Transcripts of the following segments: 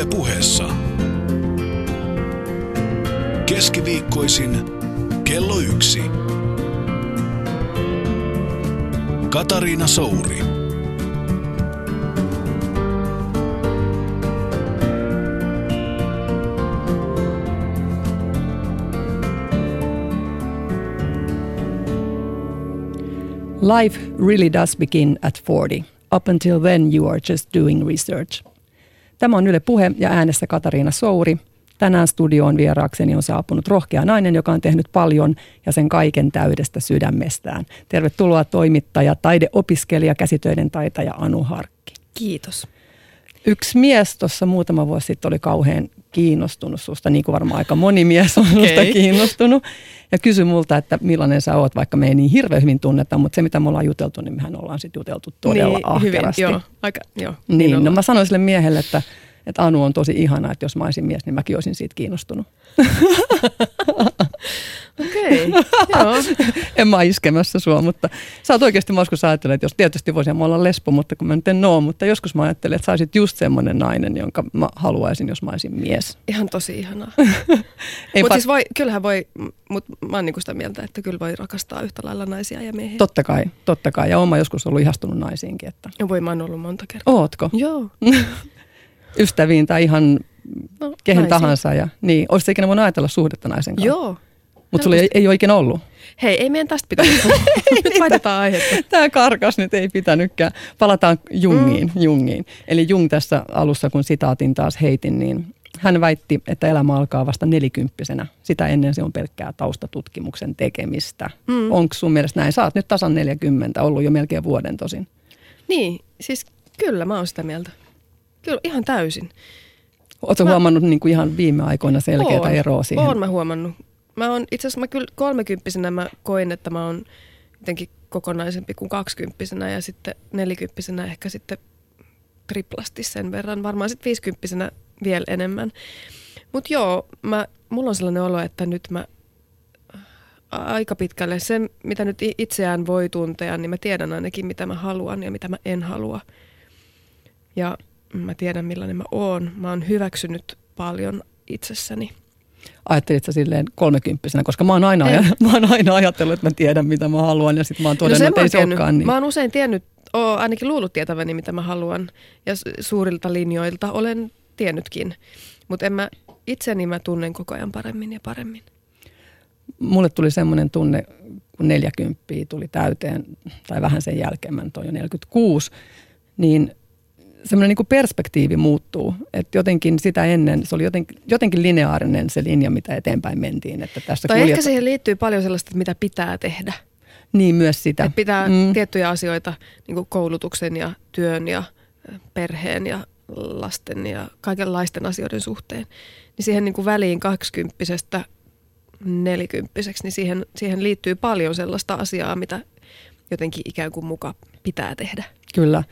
Yle puheessa. Keskiviikkoisin kello yksi. Katariina Souri. Life really does begin at 40. Up until then you are just doing research. Tämä on Yle Puhe ja äänessä Katariina Souri. Tänään studioon vieraakseni on saapunut rohkea nainen, joka on tehnyt paljon ja sen kaiken täydestä sydämestään. Tervetuloa toimittaja, taideopiskelija, käsitöiden taitaja Anu Harkki. Kiitos. Yksi mies tuossa muutama vuosi sitten oli kauhean kiinnostunut susta, niin kuin varmaan aika moni mies on okay. susta kiinnostunut. Ja kysyi multa, että millainen sä oot, vaikka me ei niin hirveän hyvin tunneta, mutta se mitä me ollaan juteltu, niin mehän ollaan sitten juteltu todella niin, ahkerasti. Hyvin, joo, aika, joo, niin, niin no mä sanoin sille miehelle, että, että Anu on tosi ihana, että jos mä olisin mies, niin mäkin olisin siitä kiinnostunut. Okei, okay, joo. en mä iskemässä sua, mutta sä oot oikeasti, mä joskus ajattelen, että jos tietysti voisin olla lesbo, mutta kun mä nyt en oo, mutta joskus mä ajattelen, että sä olisit just semmoinen nainen, jonka mä haluaisin, jos mä olisin mies. Ihan tosi ihanaa. mutta siis voi, kyllähän voi, mutta mä oon niinku sitä mieltä, että kyllä voi rakastaa yhtä lailla naisia ja miehiä. Totta kai, totta kai. Ja oon mä joskus ollut ihastunut naisiinkin. Että... Ja voi mä oon ollut monta kertaa. Ootko? Joo. Ystäviin tai ihan no, kehen naisiin. tahansa. Ja, niin, Olisitko ikinä voinut ajatella suhdetta naisen kanssa? Joo. Mutta sulla ei, ei ole ikinä ollut. Hei, ei meidän tästä pitänyt Nyt vaihdetaan aihetta. Tämä karkas nyt ei pitänytkään. Palataan Jungiin, mm. Jungiin. Eli Jung tässä alussa, kun sitaatin taas heitin, niin hän väitti, että elämä alkaa vasta nelikymppisenä. Sitä ennen se on pelkkää taustatutkimuksen tekemistä. Mm. Onko sun mielestä näin? Oot nyt tasan 40, ollut jo melkein vuoden tosin. Niin, siis kyllä mä oon sitä mieltä. Kyllä ihan täysin. Oletko mä... huomannut niin kuin ihan viime aikoina selkeää eroa siihen? Oon mä huomannut mä oon, itse asiassa mä kyllä kolmekymppisenä mä koin, että mä oon jotenkin kokonaisempi kuin kaksikymppisenä ja sitten nelikymppisenä ehkä sitten triplasti sen verran, varmaan sitten viisikymppisenä vielä enemmän. Mutta joo, mä, mulla on sellainen olo, että nyt mä aika pitkälle se, mitä nyt itseään voi tuntea, niin mä tiedän ainakin, mitä mä haluan ja mitä mä en halua. Ja mä tiedän, millainen mä oon. Mä oon hyväksynyt paljon itsessäni ajattelit sä silleen kolmekymppisenä, koska mä oon, aina, mä oon aina ajatellut, että mä tiedän mitä mä haluan ja sitten mä oon no todennut, no että ei se olekaan niin. Mä oon usein tiennyt, oon ainakin luullut tietäväni mitä mä haluan ja suurilta linjoilta olen tiennytkin, mutta en mä itseni mä tunnen koko ajan paremmin ja paremmin. Mulle tuli semmoinen tunne, kun 40 tuli täyteen, tai vähän sen jälkeen, mä nyt jo 46, niin semmoinen niin perspektiivi muuttuu. Että jotenkin sitä ennen, se oli jotenkin, jotenkin lineaarinen se linja, mitä eteenpäin mentiin. Että tässä tai kuljet... ehkä siihen liittyy paljon sellaista, mitä pitää tehdä. Niin, myös sitä. Että pitää mm. tiettyjä asioita niin kuin koulutuksen ja työn ja perheen ja lasten ja kaikenlaisten asioiden suhteen. Niin siihen niin kuin väliin kaksikymppisestä nelikymppiseksi, niin siihen, siihen liittyy paljon sellaista asiaa, mitä jotenkin ikään kuin muka pitää tehdä. Kyllä.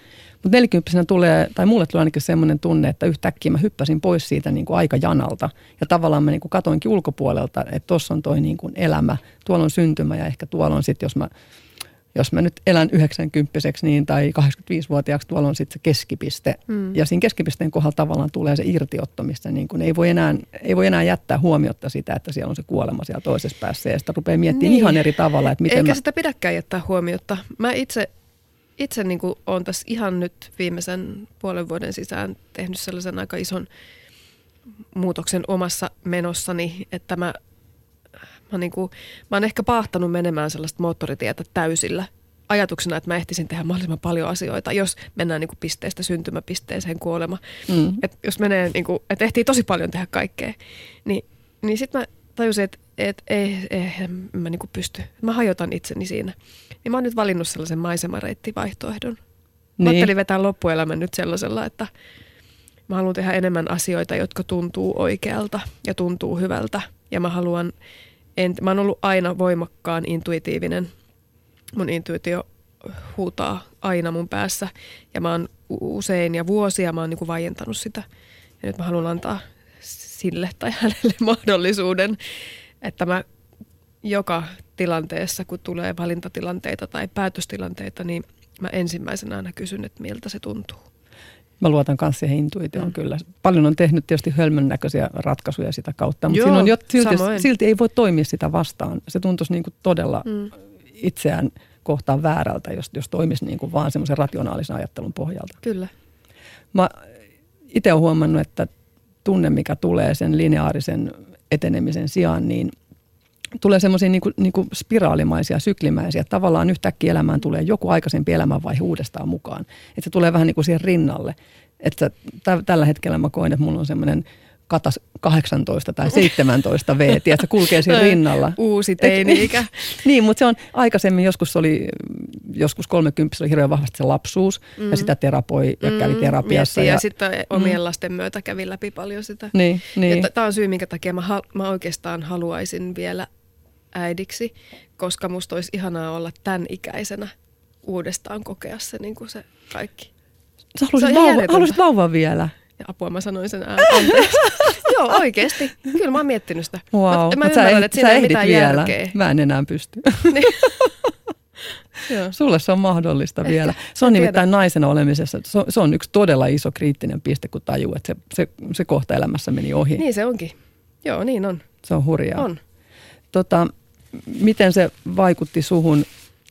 Mutta nelikymppisenä tulee, tai mulle tulee ainakin semmoinen tunne, että yhtäkkiä mä hyppäsin pois siitä niin kuin aikajanalta. Ja tavallaan mä niin kuin katoinkin ulkopuolelta, että tuossa on toi niin kuin elämä, tuolla on syntymä ja ehkä tuolla on sitten, jos mä, jos mä nyt elän 90 niin, tai 85-vuotiaaksi, tuolla on sitten se keskipiste. Mm. Ja siinä keskipisteen kohdalla tavallaan tulee se irtiottamista. Niin kuin ei, voi enää, ei voi enää jättää huomiota sitä, että siellä on se kuolema siellä toisessa päässä. Ja sitä rupeaa miettimään niin. ihan eri tavalla. Että miten Eikä mä... sitä pidäkään jättää huomiota. Mä itse itse niin kuin olen tässä ihan nyt viimeisen puolen vuoden sisään tehnyt sellaisen aika ison muutoksen omassa menossani, että mä, mä, niin kuin, mä oon ehkä pahtanut menemään sellaista moottoritietä täysillä ajatuksena, että mä ehtisin tehdä mahdollisimman paljon asioita, jos mennään niin kuin pisteestä syntymäpisteeseen kuolema. Mm. Et jos menee, niin kuin, että ehtii tosi paljon tehdä kaikkea, niin, niin sitten mä tajusin, että, että ei, ei, en mä niin kuin pysty. Mä hajotan itseni siinä. Niin mä oon nyt valinnut sellaisen maisemareittivaihtoehdon. Niin. Mä ajattelin vetää loppuelämän nyt sellaisella, että mä haluan tehdä enemmän asioita, jotka tuntuu oikealta ja tuntuu hyvältä. Ja mä haluan, en, mä oon ollut aina voimakkaan intuitiivinen. Mun intuitio huutaa aina mun päässä. Ja mä oon usein ja vuosia mä oon niin kuin vaientanut sitä. Ja nyt mä haluan antaa sille tai hänelle mahdollisuuden, että mä joka tilanteessa, kun tulee valintatilanteita tai päätöstilanteita, niin mä ensimmäisenä aina kysyn, että miltä se tuntuu. Mä luotan kanssa siihen intuitioon mm. kyllä. Paljon on tehnyt tietysti hölmön näköisiä ratkaisuja sitä kautta, mutta Joo, siinä on jo, silti, samoin. silti ei voi toimia sitä vastaan. Se tuntuisi niin kuin todella mm. itseään kohtaan väärältä, jos, jos toimisi niin kuin vaan semmoisen rationaalisen ajattelun pohjalta. Kyllä. Mä itse olen huomannut, että tunne, mikä tulee sen lineaarisen etenemisen sijaan, niin tulee semmoisia niin niin spiraalimaisia, syklimäisiä. Tavallaan yhtäkkiä elämään tulee joku aikaisempi elämänvaihe uudestaan mukaan. Että se tulee vähän niin kuin siihen rinnalle. Että tä- tällä hetkellä mä koen, että mulla on semmoinen katas 18 tai 17 V, että se kulkee siinä rinnalla. Uusi teini-ikä. niin, mutta se on aikaisemmin, joskus oli, joskus 30 oli hirveän vahvasti se lapsuus mm. ja sitä terapoi ja kävi terapiassa. Miettii, ja, ja, ja sitten omien mm. lasten myötä kävi läpi paljon sitä. Niin, niin. Tämä on syy, minkä takia mä, hal- mä oikeastaan haluaisin vielä äidiksi, koska musta olisi ihanaa olla tämän ikäisenä uudestaan kokea se, niin kuin se kaikki. Sä haluaisit, ihan vauva, vauvan vielä. Ja apua mä sanoin sen ääneen. Joo, oikeasti. Kyllä mä oon miettinyt sitä. Wow. Mä, mä sä, ymmärrän, ehdit- että siinä ei mitään vielä. järkeä. Mä en enää pysty. Niin. Joo. Sulle se on mahdollista Ehkä. vielä. Se on En nimittäin naisena olemisessa, se on, se on yksi todella iso kriittinen piste, kun tajuu, että se, se, se kohta elämässä meni ohi. Niin se onkin. Joo, niin on. Se on hurjaa. On. Tota, miten se vaikutti suhun,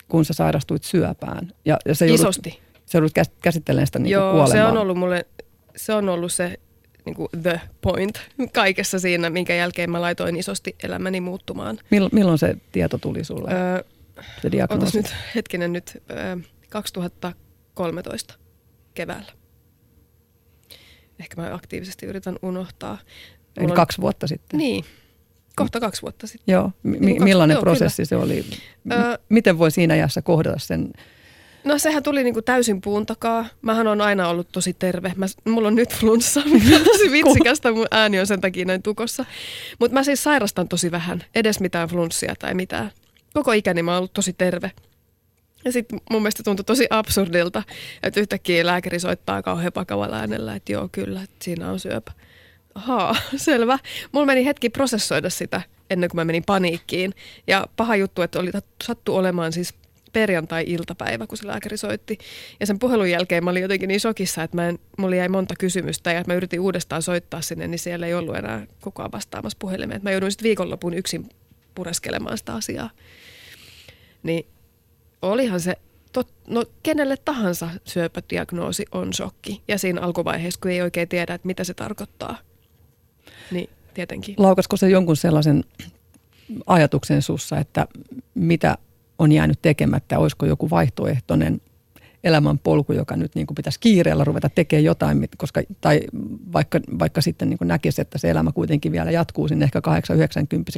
kun sä sairastuit syöpään? Ja, ja se joudut, Isosti. Se joudut käs- käsittelemään sitä niin Joo, kuolemaa. se on ollut mulle, se on ollut se niin kuin the point kaikessa siinä, minkä jälkeen mä laitoin isosti elämäni muuttumaan. Mill, milloin se tieto tuli sulle, Öö, se diagnoosi? Nyt hetkinen nyt, öö, 2013 keväällä. Ehkä mä aktiivisesti yritän unohtaa. Eli kaksi vuotta sitten. Niin, kohta kaksi vuotta sitten. Joo. Mi- Niin millainen joo, prosessi se oli? M- Öö, miten voi siinä iässä kohdata sen? No sehän tuli niinku täysin puun takaa. Mähän on aina ollut tosi terve. Mä, mulla on nyt flunssa, mikä on tosi vitsikästä. Mun ääni on sen takia näin tukossa. Mutta mä siis sairastan tosi vähän. Edes mitään flunssia tai mitään. Koko ikäni mä oon ollut tosi terve. Ja sitten mun mielestä tuntui tosi absurdilta, että yhtäkkiä lääkäri soittaa kauhean vakavalla äänellä, että joo kyllä, että siinä on syöpä. Ahaa, selvä. Mulla meni hetki prosessoida sitä ennen kuin mä menin paniikkiin. Ja paha juttu, että oli sattu olemaan siis perjantai-iltapäivä, kun se lääkäri soitti. Ja sen puhelun jälkeen mä olin jotenkin niin shokissa, että mä en, mulla jäi monta kysymystä ja että mä yritin uudestaan soittaa sinne, niin siellä ei ollut enää koko ajan vastaamassa puhelimeen. Mä jouduin sitten viikonlopun yksin pureskelemaan sitä asiaa. Niin olihan se, tot, no kenelle tahansa syöpädiagnoosi on shokki. Ja siinä alkuvaiheessa, kun ei oikein tiedä, että mitä se tarkoittaa. Niin tietenkin. Laukasko se jonkun sellaisen ajatuksen sussa, että mitä on jäänyt tekemättä, olisiko joku vaihtoehtoinen elämän polku, joka nyt niin kuin pitäisi kiireellä ruveta tekemään jotain, koska, tai vaikka, vaikka sitten niin kuin näkisi, että se elämä kuitenkin vielä jatkuu sinne ehkä 8-90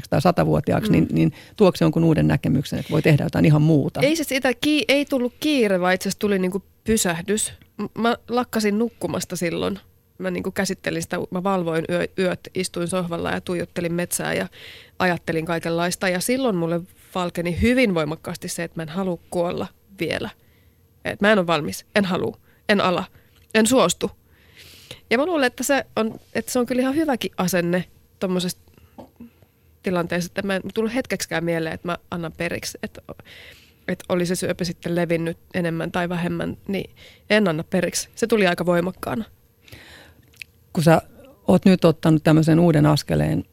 tai 100-vuotiaaksi, mm. niin, niin tuoksi jonkun uuden näkemyksen, että voi tehdä jotain ihan muuta. Ei se sitä, ki- ei tullut kiire, vaan itse asiassa tuli niinku pysähdys. M- Mä lakkasin nukkumasta silloin. Mä niinku käsittelin sitä, mä valvoin yö, yöt, istuin sohvalla ja tuijottelin metsää ja ajattelin kaikenlaista. Ja silloin mulle valkeni hyvin voimakkaasti se, että mä en halua kuolla vielä. Et mä en ole valmis, en halua, en ala, en suostu. Ja mä luulen, että se on, että se on kyllä ihan hyväkin asenne tuommoisesta tilanteessa, että mä en tullut hetkeksikään mieleen, että mä annan periksi, että, että oli se syöpä sitten levinnyt enemmän tai vähemmän, niin en anna periksi. Se tuli aika voimakkaana. Kun sä oot nyt ottanut tämmöisen uuden askeleen,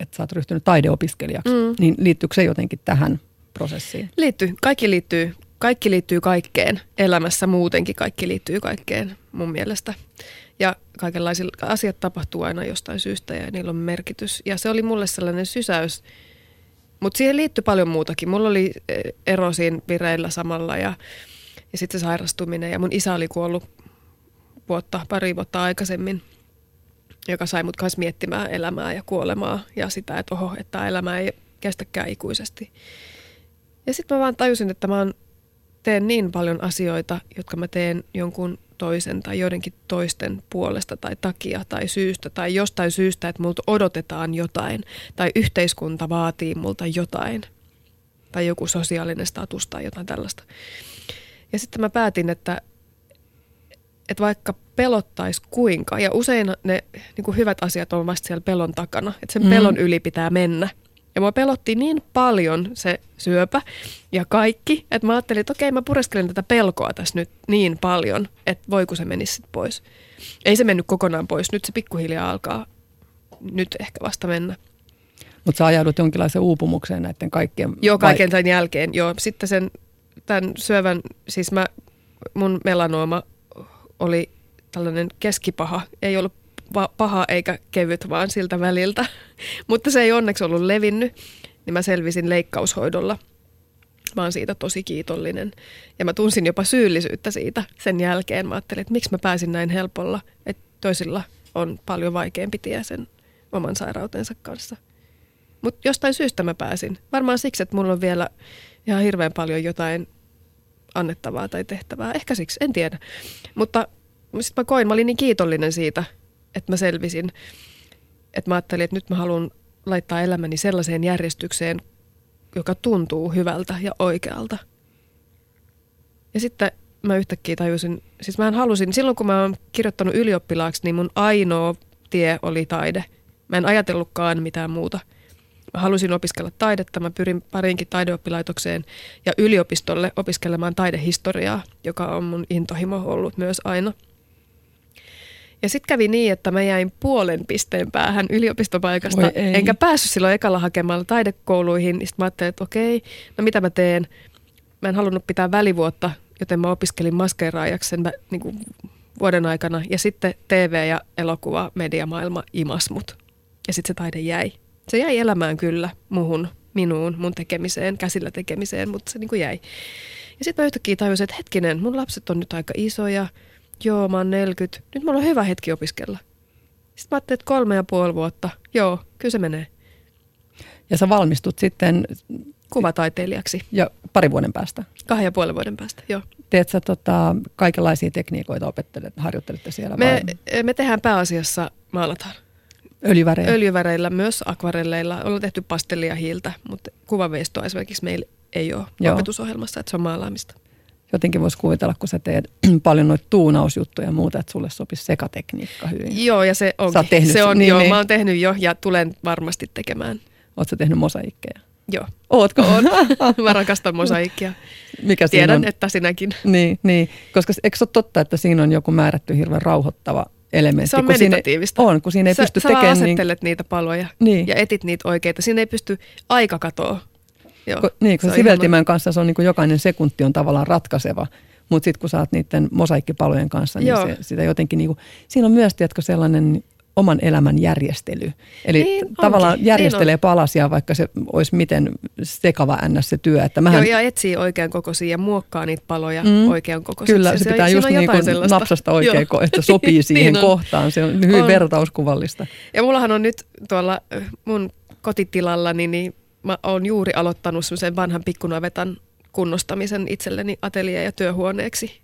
että sä oot ryhtynyt taideopiskelijaksi, mm. niin liittyykö se jotenkin tähän prosessiin? Liittyy, kaikki liittyy, kaikki liittyy kaikkeen. Elämässä muutenkin kaikki liittyy kaikkeen mun mielestä. Ja kaikenlaisilla asiat tapahtuu aina jostain syystä ja niillä on merkitys. Ja se oli mulle sellainen sysäys. Mutta siihen liittyy paljon muutakin. Mulla oli eh, ero siinä vireillä samalla ja, ja sitten se sairastuminen. Ja mun isä oli kuollut vuotta, pari vuotta aikaisemmin, joka sai mut kanssa miettimään elämää ja kuolemaa ja sitä, että oho, että elämä ei kestäkään ikuisesti. Ja sitten mä vaan tajusin, että mä teen niin paljon asioita, jotka mä teen jonkun toisen tai joidenkin toisten puolesta tai takia tai syystä tai jostain syystä, että multa odotetaan jotain tai yhteiskunta vaatii multa jotain tai joku sosiaalinen status tai jotain tällaista. Ja sitten mä päätin, että, että vaikka pelottaisi kuinka, ja usein ne niin kuin hyvät asiat on vasta siellä pelon takana, että sen Mm. pelon yli pitää mennä. Ja mua pelotti niin paljon se syöpä ja kaikki, että mä ajattelin, että okei, mä pureskelen tätä pelkoa tässä nyt niin paljon, että voiko se menisi sitten pois. Ei se mennyt kokonaan pois, nyt se pikkuhiljaa alkaa nyt ehkä vasta mennä. Mutta sä ajaudut jonkinlaiseen uupumukseen näiden kaikkien... Joo, kaiken tämän jälkeen. Joo, sitten sen, tämän syövän, siis mä, mun melanooma oli tällainen keskipaha. Ei ollut paha eikä kevyt, vaan siltä väliltä. Mutta se ei onneksi ollut levinnyt, niin mä selvisin leikkaushoidolla. Mä oon siitä tosi kiitollinen. Ja mä tunsin jopa syyllisyyttä siitä sen jälkeen. Mä ajattelin, että miksi mä pääsin näin helpolla, että toisilla on paljon vaikeampi tie sen oman sairautensa kanssa. Mutta jostain syystä mä pääsin. Varmaan siksi, että mulla on vielä ihan hirveän paljon jotain annettavaa tai tehtävää. Ehkä siksi, en tiedä. Mutta sitten mä koin, mä olin niin kiitollinen siitä, että mä selvisin. Että mä ajattelin, että nyt mä haluan laittaa elämäni sellaiseen järjestykseen, joka tuntuu hyvältä ja oikealta. Ja sitten mä yhtäkkiä tajusin, siis mä halusin, silloin kun mä oon kirjoittanut ylioppilaaksi, niin mun ainoa tie oli taide. Mä en ajatellutkaan mitään muuta. Mä halusin opiskella taidetta, mä pyrin parinkin taideoppilaitokseen ja yliopistolle opiskelemaan taidehistoriaa, joka on mun intohimo ollut myös aina – ja sitten kävi niin, että mä jäin puolen pisteen päähän yliopistopaikasta, enkä päässyt silloin ekalla hakemalla taidekouluihin. Sitten mä ajattelin, että okei, no mitä mä teen? Mä en halunnut pitää välivuotta, joten mä opiskelin maskeeraajaksi sen niin kuin vuoden aikana. Ja sitten TV- ja elokuva, mediamaailma imas mut. Ja sitten se taide jäi. Se jäi elämään kyllä muhun, minuun, mun tekemiseen, käsillä tekemiseen, mutta se niin kuin jäi. Ja sitten mä yhtäkkiä tajusin, että hetkinen, mun lapset on nyt aika isoja – joo, mä oon 40, nyt mulla on hyvä hetki opiskella. Sitten mä ajattelin, että kolme ja puoli vuotta, joo, kyllä se menee. Ja sä valmistut sitten... Kuvataiteilijaksi. Ja pari vuoden päästä. Kahden ja puolen vuoden päästä, joo. Teet sä tota, kaikenlaisia tekniikoita, opettelet, harjoittelette siellä? Me, vai? me tehdään pääasiassa, maalataan. Öljyväreillä? Öljyväreillä, myös akvarelleilla. Ollaan tehty pastellia hiiltä, mutta kuvaveistoa esimerkiksi meillä ei ole Joo. opetusohjelmassa, että se on maalaamista jotenkin voisi kuvitella, kun sä teet paljon noita tuunausjuttuja ja muuta, että sulle sopisi sekatekniikka hyvin. Joo, ja se onkin. tehnyt, se on, niin, joo, niin. mä oon tehnyt jo ja tulen varmasti tekemään. Oletko tehnyt mosaikkeja? Joo. Ootko? Oon. mä rakastan mosaikkia. Mikä Tiedän, on? että sinäkin. Niin, niin, koska eikö se ole totta, että siinä on joku määrätty hirveän rauhoittava elementti. Se on kun meditatiivista. Siinä, on, kun siinä ei sä, pysty sä tekemään... Sä asettelet niin, niitä paloja niin. ja etit niitä oikeita. Siinä ei pysty aika katoa Joo, Ko, niin, kun siveltimen kanssa se on niin kuin jokainen sekunti on tavallaan ratkaiseva. Mutta sitten kun oot niiden mosaikkipalojen kanssa, niin se, sitä jotenkin niin kuin, siinä on myös, tiedätkö, sellainen oman elämän järjestely. Eli niin, tavallaan onkin. Niin järjestelee niin on. palasia, vaikka se olisi miten sekava ns. se työ. Että mähän... Joo, ja etsii oikean kokoisia ja muokkaa niitä paloja mm. oikean kokoisia. Kyllä, se, se pitää just niin kuin napsasta oikein, että sopii siihen niin kohtaan. Se on hyvin on. vertauskuvallista. Ja mullahan on nyt tuolla mun kotitilallani, niin mä oon juuri aloittanut sen vanhan pikkunavetan kunnostamisen itselleni atelia- ja työhuoneeksi.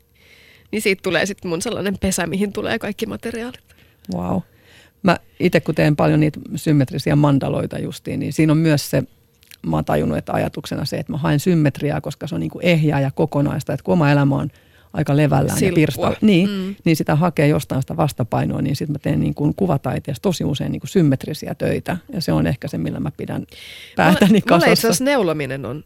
Niin siitä tulee sitten mun sellainen pesä, mihin tulee kaikki materiaalit. Wow. Mä itse kun teen paljon niitä symmetrisiä mandaloita justiin, niin siinä on myös se, mä oon tajunnut, että ajatuksena se, että mä haen symmetriaa, koska se on niin kuin ehjää ja kokonaista, että kun oma elämä on aika levällään Silppua. ja pirstalla. Niin, mm. niin sitä hakee jostain sitä vastapainoa, niin sitten mä teen niin kuin kuvataiteessa tosi usein niin kuin symmetrisiä töitä. Ja se on ehkä se, millä mä pidän päätäni kasassa. Mulla itse neulominen on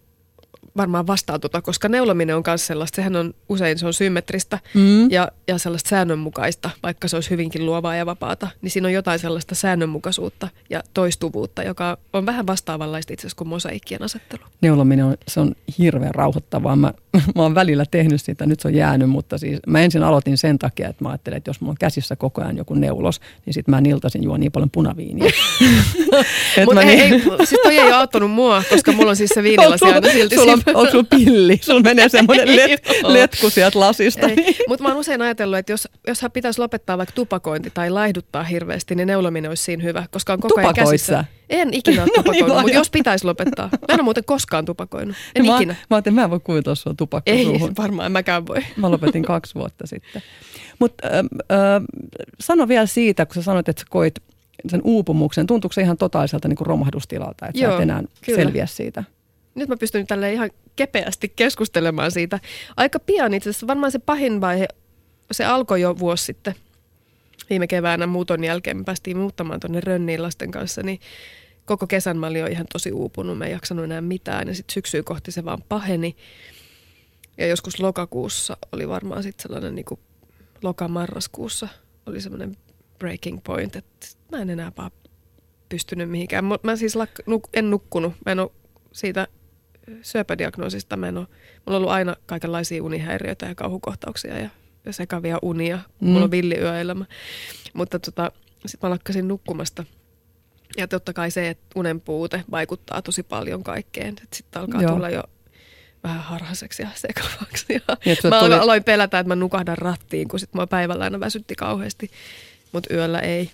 varmaan vastaa tuota, koska neulominen on myös sellaista, sehän on usein se on symmetristä mm. ja, ja sellaista säännönmukaista, vaikka se olisi hyvinkin luovaa ja vapaata, niin siinä on jotain sellaista säännönmukaisuutta ja toistuvuutta, joka on vähän vastaavanlaista itse asiassa kuin mosaikkien asettelu. Neulominen on, se on hirveän rauhoittavaa. Mä, mä oon välillä tehnyt sitä, nyt se on jäänyt, mutta siis mä ensin aloitin sen takia, että mä ajattelin, että jos mulla on käsissä koko ajan joku neulos, niin sitten mä iltaisin juo niin paljon punaviiniä. mutta niin... ei, siis toi ei ole auttanut mua, koska mulla on siis se viinilasi aina silti. Sulla on onko sulla pilli? Sulla menee semmoinen let, letku sieltä lasista. Mutta mä oon usein ajatellut, että jos, jos hän pitäisi lopettaa vaikka tupakointi tai laihduttaa hirveästi, niin neulominen olisi siinä hyvä, koska on koko ajan käsissä. En ikinä ole tupakoinut, no niin, mutta jos pitäisi lopettaa. Mä en ole muuten koskaan tupakoinut. En mä, ikinä. Mä ajattelin, mä en voi kuvitella sua tupakkaa Ei, varmaan mäkään voi. Mä lopetin kaksi vuotta sitten. Mutta äh, äh, sano vielä siitä, kun sä sanoit, että sä koit sen uupumuksen. Tuntuuko se ihan totaaliselta niin kuin romahdustilalta, että Joo, sä et enää kyllä. selviä siitä? Nyt mä pystyn tälle ihan kepeästi keskustelemaan siitä. Aika pian itse asiassa, varmaan se pahin vaihe, se alkoi jo vuosi sitten. Viime keväänä muuton jälkeen me päästiin muuttamaan tuonne Rönniin lasten kanssa, niin koko kesän mä olin jo ihan tosi uupunut, mä en jaksanut enää mitään ja sitten syksyä kohti se vaan paheni. Ja joskus lokakuussa oli varmaan sitten sellainen niin lokamarraskuussa oli semmoinen breaking point, että mä en enää vaan pystynyt mihinkään. Mä siis lak- nuk- en nukkunut. Mä en ole siitä syöpädiagnoosista, mä en ole, mulla on ollut aina kaikenlaisia unihäiriöitä ja kauhukohtauksia ja, ja sekavia unia. Mm. Mulla on villiyöelämä. Mutta tota, sitten mä lakkasin nukkumasta. Ja totta kai se, että unen puute vaikuttaa tosi paljon kaikkeen. Sitten alkaa Joo. tulla jo vähän harhaiseksi ja sekavaksi. Ja niin, mä tuli... aloin pelätä, että mä nukahdan rattiin, kun sitten mua päivällä aina väsytti kauheasti, mutta yöllä ei.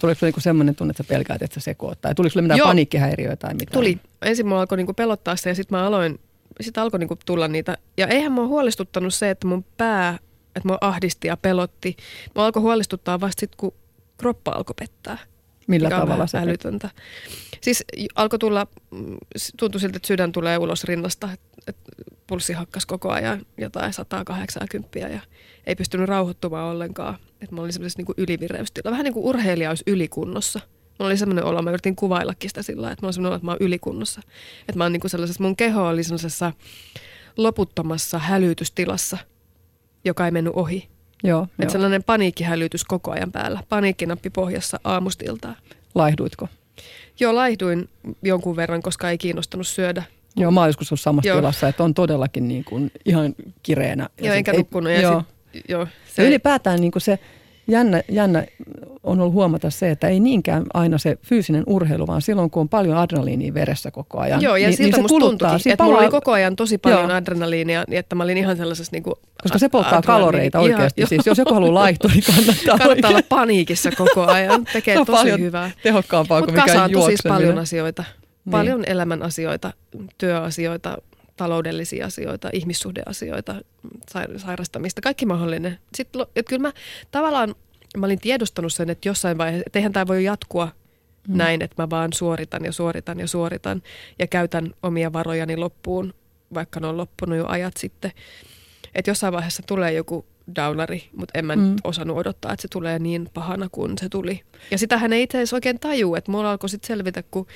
Tuliko sinulle niinku semmoinen tunne, että sä pelkäät, että sä sekoot? Tai tuliko sinulle mitään Joo. paniikkihäiriöitä tai mitään? Tuli. Ensin mua alkoi niinku pelottaa sitä ja sitten mä aloin, sitten alkoi niinku tulla niitä. Ja eihän mua huolestuttanut se, että mun pää, että mua ahdisti ja pelotti. Mua alkoi huolestuttaa vasta sitten, kun kroppa alkoi pettää. Millä tavalla se älytöntä. Siis alkoi tulla, mm, tuntui siltä, että sydän tulee ulos rinnasta, että pulssi hakkas koko ajan jotain 180 ja ei pystynyt rauhoittumaan ollenkaan. Että mä olin semmoisessa niin ylivireystila. Vähän niin kuin urheilija olisi ylikunnossa. Mulla oli semmoinen olo, mä yritin kuvaillakin sitä sillä että mä olin semmoinen olo, että mä oon ylikunnossa. Että mä oon niin kuin sellaisessa, mun keho oli sellaisessa loputtomassa hälytystilassa, joka ei mennyt ohi. Joo, että jo. sellainen paniikkihälytys koko ajan päällä. Paniikkinappi pohjassa aamustiltaan. Laihduitko? Joo, laihduin jonkun verran, koska ei kiinnostanut syödä. Joo, mä oon joskus ollut samassa joo. tilassa, että on todellakin niin kuin ihan kireänä. Joo, enkä nukkunut. Ja joo. Sit, joo, se ja ylipäätään niin kuin se jännä, jännä on ollut huomata se, että ei niinkään aina se fyysinen urheilu, vaan silloin kun on paljon adrenaliinia veressä koko ajan. Joo, ja niin, siltä niin musta tuntuikin, että palaa... mulla oli koko ajan tosi paljon Joo. adrenaliinia, niin että mä olin ihan sellaisessa niin kuin Koska se polttaa kaloreita oikeasti. Ihan, siis jos joku haluaa laihtua, niin kannattaa Kannattaa olla paniikissa koko ajan. Tekee tosi paljon hyvää. tehokkaampaa kuin mikä juokseminen. siis paljon asioita. Niin. Paljon niin. elämän asioita, työasioita, taloudellisia asioita, ihmissuhdeasioita, sairastamista, kaikki mahdollinen. Sitten, että kyllä mä tavallaan, mä olin tiedostanut sen, että jossain vaiheessa, että eihän tämä voi jatkua mm. näin, että mä vaan suoritan ja suoritan ja suoritan ja käytän omia varojani loppuun, vaikka ne on loppunut jo ajat sitten. Että jossain vaiheessa tulee joku downari, mutta en mä mm. osannut odottaa, että se tulee niin pahana kuin se tuli. Ja sitähän ei itse asiassa oikein taju, että mulla alkoi sitten selvitä, kun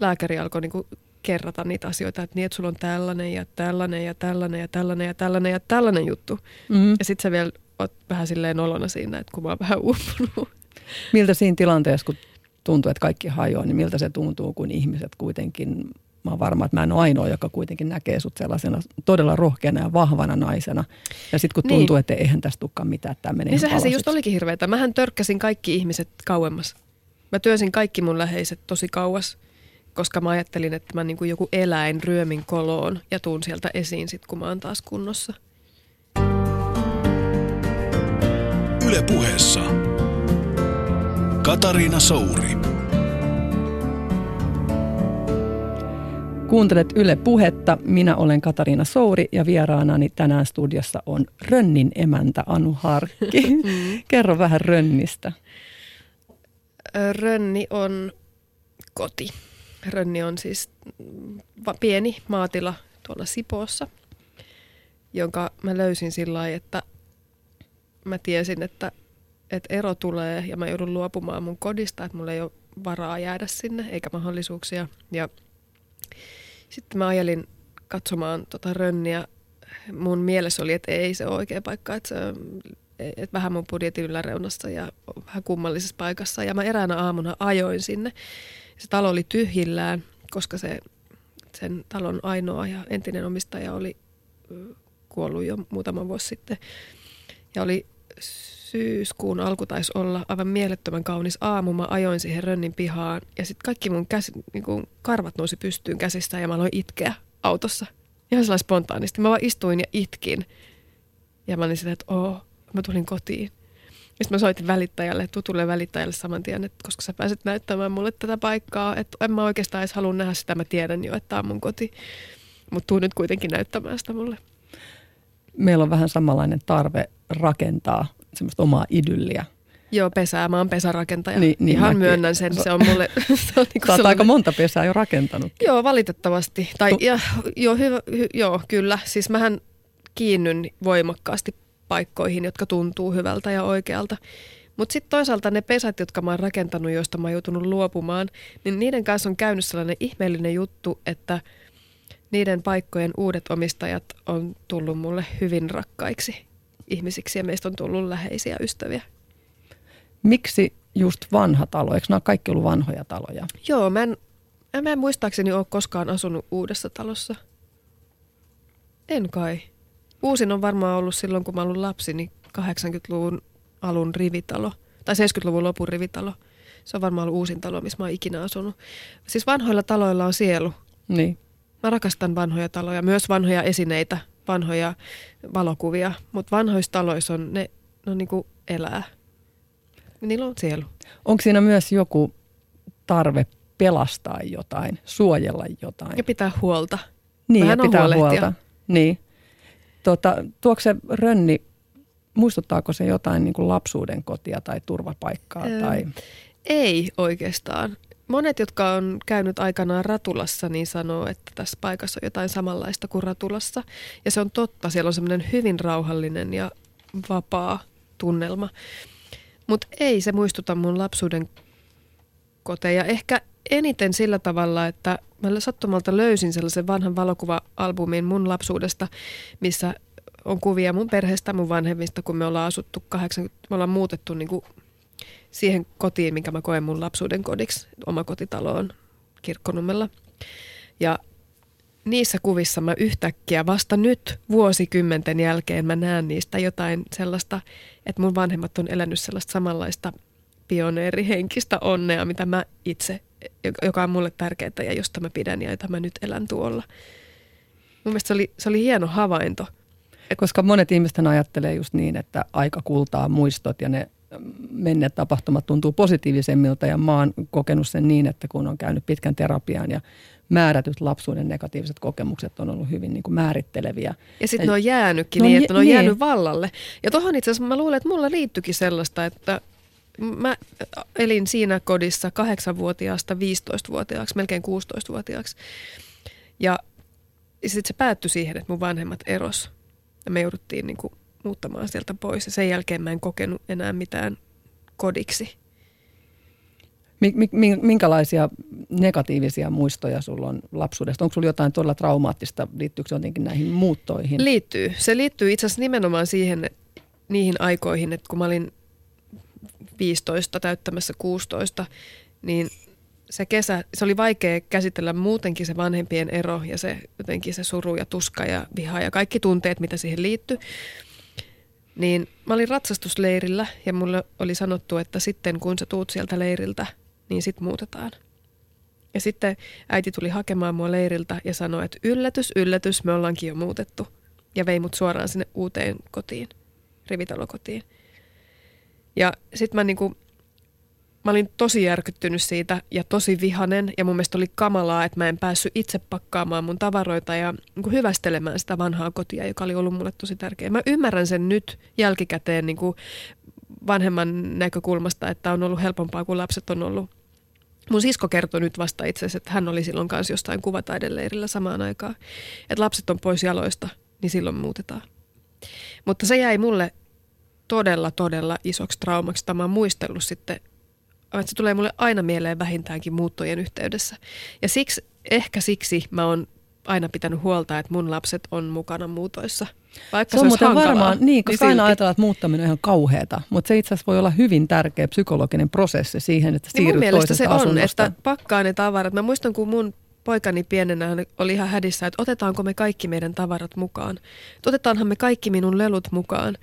lääkäri alkoi niinku kerrata niitä asioita, että niin, että sulla on tällainen ja tällainen ja tällainen ja tällainen ja tällainen ja tällainen juttu. Mm. Ja sitten sä vielä oot vähän silleen olona siinä, että kun mä oon vähän uupunut. Miltä siinä tilanteessa, kun tuntuu, että kaikki hajoaa, niin miltä se tuntuu, kun ihmiset kuitenkin mä oon varma, että mä en ole ainoa, joka kuitenkin näkee sut sellaisena todella rohkeana ja vahvana naisena. Ja sitten kun tuntuu, niin. että eihän tästä tulekaan mitään, että tämä menee Niin sehän se just olikin hirveätä. Mähän törkkäsin kaikki ihmiset kauemmas. Mä työsin kaikki mun läheiset tosi kauas, koska mä ajattelin, että mä niin kuin joku eläin ryömin koloon ja tuun sieltä esiin sit, kun mä oon taas kunnossa. Yle puheessa Katariina Souri. Kuuntelet Yle Puhetta. Minä olen Katariina Souri ja vieraanani tänään studiossa on Rönnin emäntä Anu Harkki. Kerro vähän Rönnistä. Rönni on koti. Rönni on siis pieni maatila tuolla Sipoossa, jonka mä löysin sillä lailla, että mä tiesin, että, että ero tulee ja mä joudun luopumaan mun kodista, että mulla ei ole varaa jäädä sinne eikä mahdollisuuksia. Ja sitten mä ajelin katsomaan tota rönniä. Mun mielessä oli, että ei se ole oikea paikka, että, se, että vähän mun budjetin yläreunassa ja vähän kummallisessa paikassa. Ja mä eräänä aamuna ajoin sinne. Se talo oli tyhjillään, koska se, sen talon ainoa ja entinen omistaja oli kuollut jo muutama vuosi sitten. Ja oli syyskuun alku taisi olla aivan mielettömän kaunis aamu. Mä ajoin siihen rönnin pihaan ja sitten kaikki mun käsi, niin kuin karvat nousi pystyyn käsistä ja mä aloin itkeä autossa. Ihan sellainen spontaanisti. Mä vaan istuin ja itkin. Ja mä olin sitä, että oo, mä tulin kotiin. Sitten mä soitin välittäjälle, tutulle välittäjälle saman tien, että koska sä pääset näyttämään mulle tätä paikkaa, että en mä oikeastaan edes halua nähdä sitä, mä tiedän jo, että tämä on mun koti. Mutta tuu nyt kuitenkin näyttämään sitä mulle. Meillä on vähän samanlainen tarve rakentaa semmoista omaa idylliä. Joo, pesää. Mä oon pesärakentaja. Niin, niin Ihan mäkin. myönnän sen. Se on mulle... se on niin Sä aika monta pesää jo rakentanut. Joo, valitettavasti. Tai, tu- ja, joo, hyvä, hy, joo, kyllä. Siis mähän kiinnyn voimakkaasti paikkoihin, jotka tuntuu hyvältä ja oikealta. Mutta sitten toisaalta ne pesät, jotka mä oon rakentanut, joista mä oon joutunut luopumaan, niin niiden kanssa on käynyt sellainen ihmeellinen juttu, että niiden paikkojen uudet omistajat on tullut mulle hyvin rakkaiksi ihmisiksi ja meistä on tullut läheisiä ystäviä. Miksi just vanha talo? Eikö nämä kaikki ollut vanhoja taloja? Joo, mä en, mä en muistaakseni ole koskaan asunut uudessa talossa. En kai. Uusin on varmaan ollut silloin, kun mä olin lapsi, niin 80-luvun alun rivitalo. Tai 70-luvun lopun rivitalo. Se on varmaan ollut uusin talo, missä mä oon ikinä asunut. Siis vanhoilla taloilla on sielu. Niin. Mä rakastan vanhoja taloja, myös vanhoja esineitä, vanhoja valokuvia. Mutta vanhoissa taloissa on, ne, ne on niinku elää. Niillä on sielu. Onko siinä myös joku tarve pelastaa jotain, suojella jotain? Ja pitää huolta. Niin, Vähän ja pitää huolehtia. huolta. Niin. Tota, tuokse se rönni, muistuttaako se jotain niin kuin lapsuuden kotia tai turvapaikkaa? Öö, tai... Ei oikeastaan. Monet, jotka on käynyt aikanaan Ratulassa, niin sanoo, että tässä paikassa on jotain samanlaista kuin Ratulassa. Ja se on totta, siellä on semmoinen hyvin rauhallinen ja vapaa tunnelma. Mutta ei se muistuta mun lapsuuden koteja. Ehkä eniten sillä tavalla, että mä sattumalta löysin sellaisen vanhan valokuva-albumin mun lapsuudesta, missä on kuvia mun perheestä, mun vanhemmista, kun me ollaan asuttu 80, me ollaan muutettu niin kuin siihen kotiin, minkä mä koen mun lapsuuden kodiksi, oma kotitaloon kirkkonummella. Ja niissä kuvissa mä yhtäkkiä vasta nyt vuosikymmenten jälkeen mä näen niistä jotain sellaista, että mun vanhemmat on elänyt sellaista samanlaista pioneerihenkistä onnea, mitä mä itse, joka on mulle tärkeää ja josta mä pidän ja jota mä nyt elän tuolla. Mun mielestä se oli, se oli hieno havainto. Koska monet ihmiset ajattelee just niin, että aika kultaa muistot ja ne menneet tapahtumat tuntuu positiivisemmilta ja mä oon kokenut sen niin, että kun on käynyt pitkän terapian ja määrätyt lapsuuden negatiiviset kokemukset on ollut hyvin niin kuin määritteleviä. Ja sitten ne on jäänytkin no, niin, että ne on niin. jäänyt vallalle. Ja tuohon itse asiassa mä luulen, että mulla liittyikin sellaista, että mä elin siinä kodissa 8-vuotiaasta 15-vuotiaaksi, melkein 16-vuotiaaksi. Ja sitten se päättyi siihen, että mun vanhemmat eros. Ja me jouduttiin niin kuin muuttamaan sieltä pois. Ja sen jälkeen mä en kokenut enää mitään kodiksi. Minkälaisia negatiivisia muistoja sulla on lapsuudesta? Onko sulla jotain todella traumaattista? Liittyykö se jotenkin näihin muuttoihin? Liittyy. Se liittyy itse asiassa nimenomaan siihen, niihin aikoihin, että kun mä olin 15 täyttämässä 16, niin se kesä, se oli vaikea käsitellä muutenkin se vanhempien ero ja se jotenkin se suru ja tuska ja viha ja kaikki tunteet, mitä siihen liittyy. Niin mä olin ratsastusleirillä ja mulle oli sanottu, että sitten kun sä tuut sieltä leiriltä, niin sit muutetaan. Ja sitten äiti tuli hakemaan mua leiriltä ja sanoi, että yllätys, yllätys, me ollaankin jo muutettu. Ja vei mut suoraan sinne uuteen kotiin, rivitalokotiin. Ja sitten mä niinku, mä olin tosi järkyttynyt siitä ja tosi vihanen ja mun mielestä oli kamalaa, että mä en päässyt itse pakkaamaan mun tavaroita ja niin hyvästelemään sitä vanhaa kotia, joka oli ollut mulle tosi tärkeä. Mä ymmärrän sen nyt jälkikäteen niin kuin vanhemman näkökulmasta, että on ollut helpompaa, kun lapset on ollut. Mun sisko kertoi nyt vasta itse asiassa, että hän oli silloin kanssa jostain kuvataideleirillä samaan aikaan. Että lapset on pois jaloista, niin silloin muutetaan. Mutta se jäi mulle todella, todella isoksi traumaksi. Tämä on muistellut sitten, että se tulee mulle aina mieleen vähintäänkin muuttojen yhteydessä. Ja siksi, ehkä siksi mä oon aina pitänyt huolta, että mun lapset on mukana muutoissa. Vaikka se on se muuten hankalaa, varmaan, niin, koska niin aina ajatellaan, että muuttaminen on ihan kauheata, mutta se itse asiassa voi olla hyvin tärkeä psykologinen prosessi siihen, että Niin mun siirryt mielestä toisesta se on, asunnosta. että pakkaa ne tavarat. Mä muistan, kun mun poikani pienenä oli ihan hädissä, että otetaanko me kaikki meidän tavarat mukaan. Että otetaanhan me kaikki minun lelut mukaan.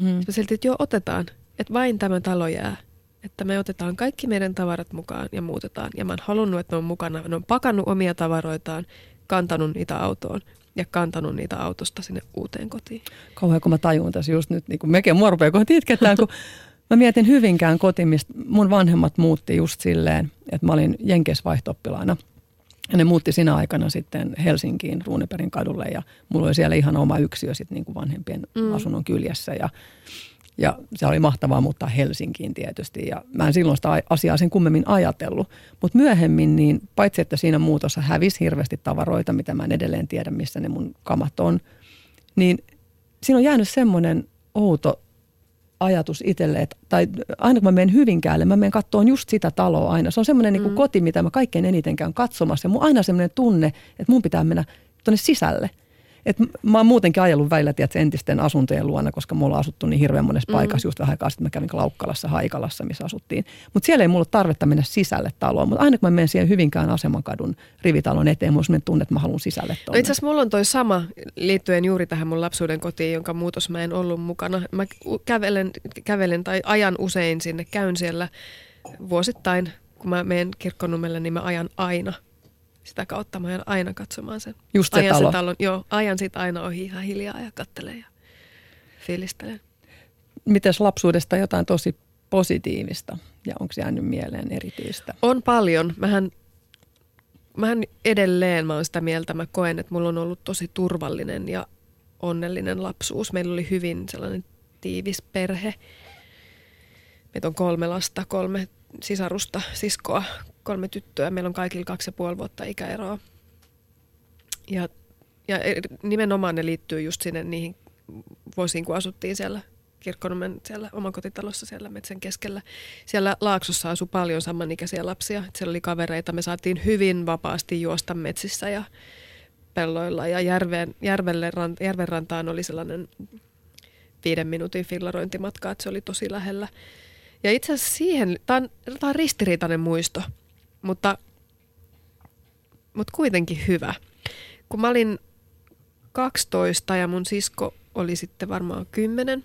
Hmm. Mä silti, että joo, otetaan. Että vain tämä talo jää. Että me otetaan kaikki meidän tavarat mukaan ja muutetaan. Ja mä oon halunnut, että ne on mukana. Ne on pakannut omia tavaroitaan, kantanut niitä autoon ja kantanut niitä autosta sinne uuteen kotiin. Kauhean, kun mä tajun tässä just nyt, niin kuin mekin mua rupeaa kohta itketään, kun mä mietin Hyvinkään koti, mistä mun vanhemmat muutti just silleen, että mä olin Jenkes. Ja ne muutti sinä aikana sitten Helsinkiin Ruuneperin kadulle ja mulla oli siellä ihan oma yksiö sitten niin kuin vanhempien Mm. mm. asunnon kyljessä ja ja se oli mahtavaa muuttaa Helsinkiin tietysti ja mä en silloin sitä asiaa sen kummemmin ajatellut. Mutta myöhemmin niin paitsi että siinä muutossa hävisi hirveästi tavaroita, mitä mä en edelleen tiedä missä ne mun kamat on, niin siinä on jäänyt semmoinen outo ajatus itselle, että, tai aina kun mä menen Hyvinkäälle, mä menen katsomaan just sitä taloa aina. Se on semmoinen niin mm. koti, mitä mä kaikkein eniten käyn katsomassa. Ja mun aina semmoinen tunne, että mun pitää mennä tuonne sisälle. Et mä oon muutenkin ajellut välillä tiedät, entisten asuntojen luona, koska me ollaan asuttu niin hirveän monessa mm. paikassa. Just vähän aikaa sitten mä kävin Laukkalassa, Haikalassa, missä asuttiin. Mutta siellä ei mulla ole tarvetta mennä sisälle taloon. Mutta aina kun mä menen siihen Hyvinkään asemankadun rivitalon eteen, mulla on tunne, että mä haluan sisälle No itse asiassa mulla on toi sama liittyen juuri tähän mun lapsuuden kotiin, jonka muutos mä en ollut mukana. Mä kävelen, kävelen tai ajan usein sinne, käyn siellä vuosittain. Kun mä menen kirkkonumelle, niin mä ajan aina – sitä kautta mä ajan aina katsomaan sen. Just se ajan talo. talon, joo, ajan sitä aina ohi ihan hiljaa ja kattelen ja fiilistelen. Mites lapsuudesta jotain tosi positiivista ja onko jäänyt mieleen erityistä? On paljon. Mähän, mähän edelleen mä oon sitä mieltä, mä koen, että mulla on ollut tosi turvallinen ja onnellinen lapsuus. Meillä oli hyvin sellainen tiivis perhe. Meitä on kolme lasta, kolme sisarusta, siskoa, kolme tyttöä. Meillä on kaikilla kaksi ja puoli vuotta ikäeroa. Ja, ja nimenomaan ne liittyy just sinne niihin vuosiin, kun asuttiin siellä Kirkkonummen siellä omakotitalossa siellä metsän keskellä. Siellä Laaksossa asui paljon samanikäisiä lapsia. Siellä oli kavereita. Me saatiin hyvin vapaasti juosta metsissä ja pelloilla. Ja järven, järvelle, järven rantaan oli sellainen viiden minuutin fillarointimatka, että se oli tosi lähellä. Ja itse asiassa siihen, tämä on, on ristiriitainen muisto, mutta, mutta kuitenkin hyvä. Kun mä olin 12 ja mun sisko oli sitten varmaan 10,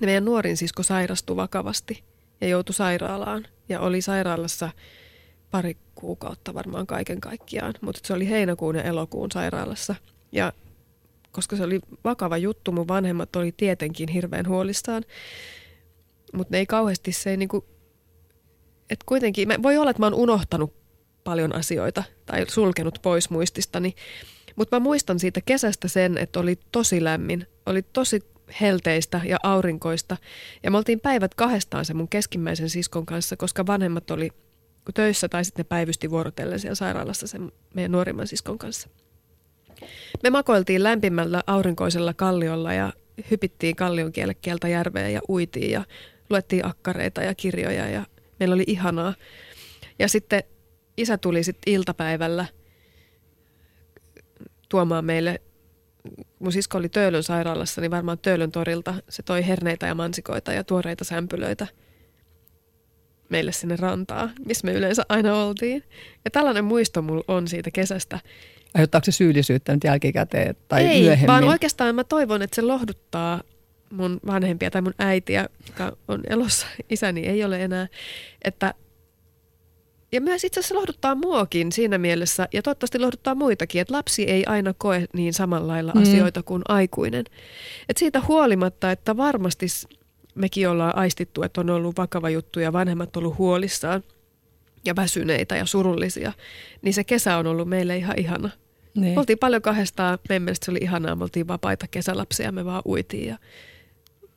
niin meidän nuorin sisko sairastui vakavasti ja joutui sairaalaan. Ja oli sairaalassa pari kuukautta varmaan kaiken kaikkiaan, mutta se oli heinäkuun ja elokuun sairaalassa. Ja koska se oli vakava juttu, mun vanhemmat oli tietenkin hirveän huolissaan. Mutta ne ei kauheasti se ei niinku, että kuitenkin, mä, voi olla, että mä oon unohtanut paljon asioita tai sulkenut pois muististani, mutta mä muistan siitä kesästä sen, että oli tosi lämmin, oli tosi helteistä ja aurinkoista. Ja me oltiin päivät kahdestaan se mun keskimmäisen siskon kanssa, koska vanhemmat oli töissä tai sitten ne päivysti vuorotellen siellä sairaalassa sen meidän nuorimman siskon kanssa. Me makoiltiin lämpimällä aurinkoisella kalliolla ja hypittiin kallion kieltä järveen ja uitiin ja luettiin akkareita ja kirjoja ja meillä oli ihanaa. Ja sitten isä tuli sitten iltapäivällä tuomaan meille, mun sisko oli Töölön sairaalassa, niin varmaan Töölön torilta se toi herneitä ja mansikoita ja tuoreita sämpylöitä meille sinne rantaa, missä me yleensä aina oltiin. Ja tällainen muisto mulla on siitä kesästä. Aiheuttaako se syyllisyyttä nyt jälkikäteen tai Ei, myöhemmin? vaan oikeastaan mä toivon, että se lohduttaa mun vanhempia tai mun äitiä, joka on elossa, isäni ei ole enää, että ja myös itse asiassa lohduttaa muokin siinä mielessä, ja toivottavasti lohduttaa muitakin, että lapsi ei aina koe niin samalla lailla mm. asioita kuin aikuinen. Et siitä huolimatta, että varmasti mekin ollaan aistittu, että on ollut vakava juttu ja vanhemmat on ollut huolissaan ja väsyneitä ja surullisia, niin se kesä on ollut meille ihan ihana. Niin. oltiin paljon kahdestaan, meidän mielestä se oli ihanaa, me oltiin vapaita kesälapsia, me vaan uitiin ja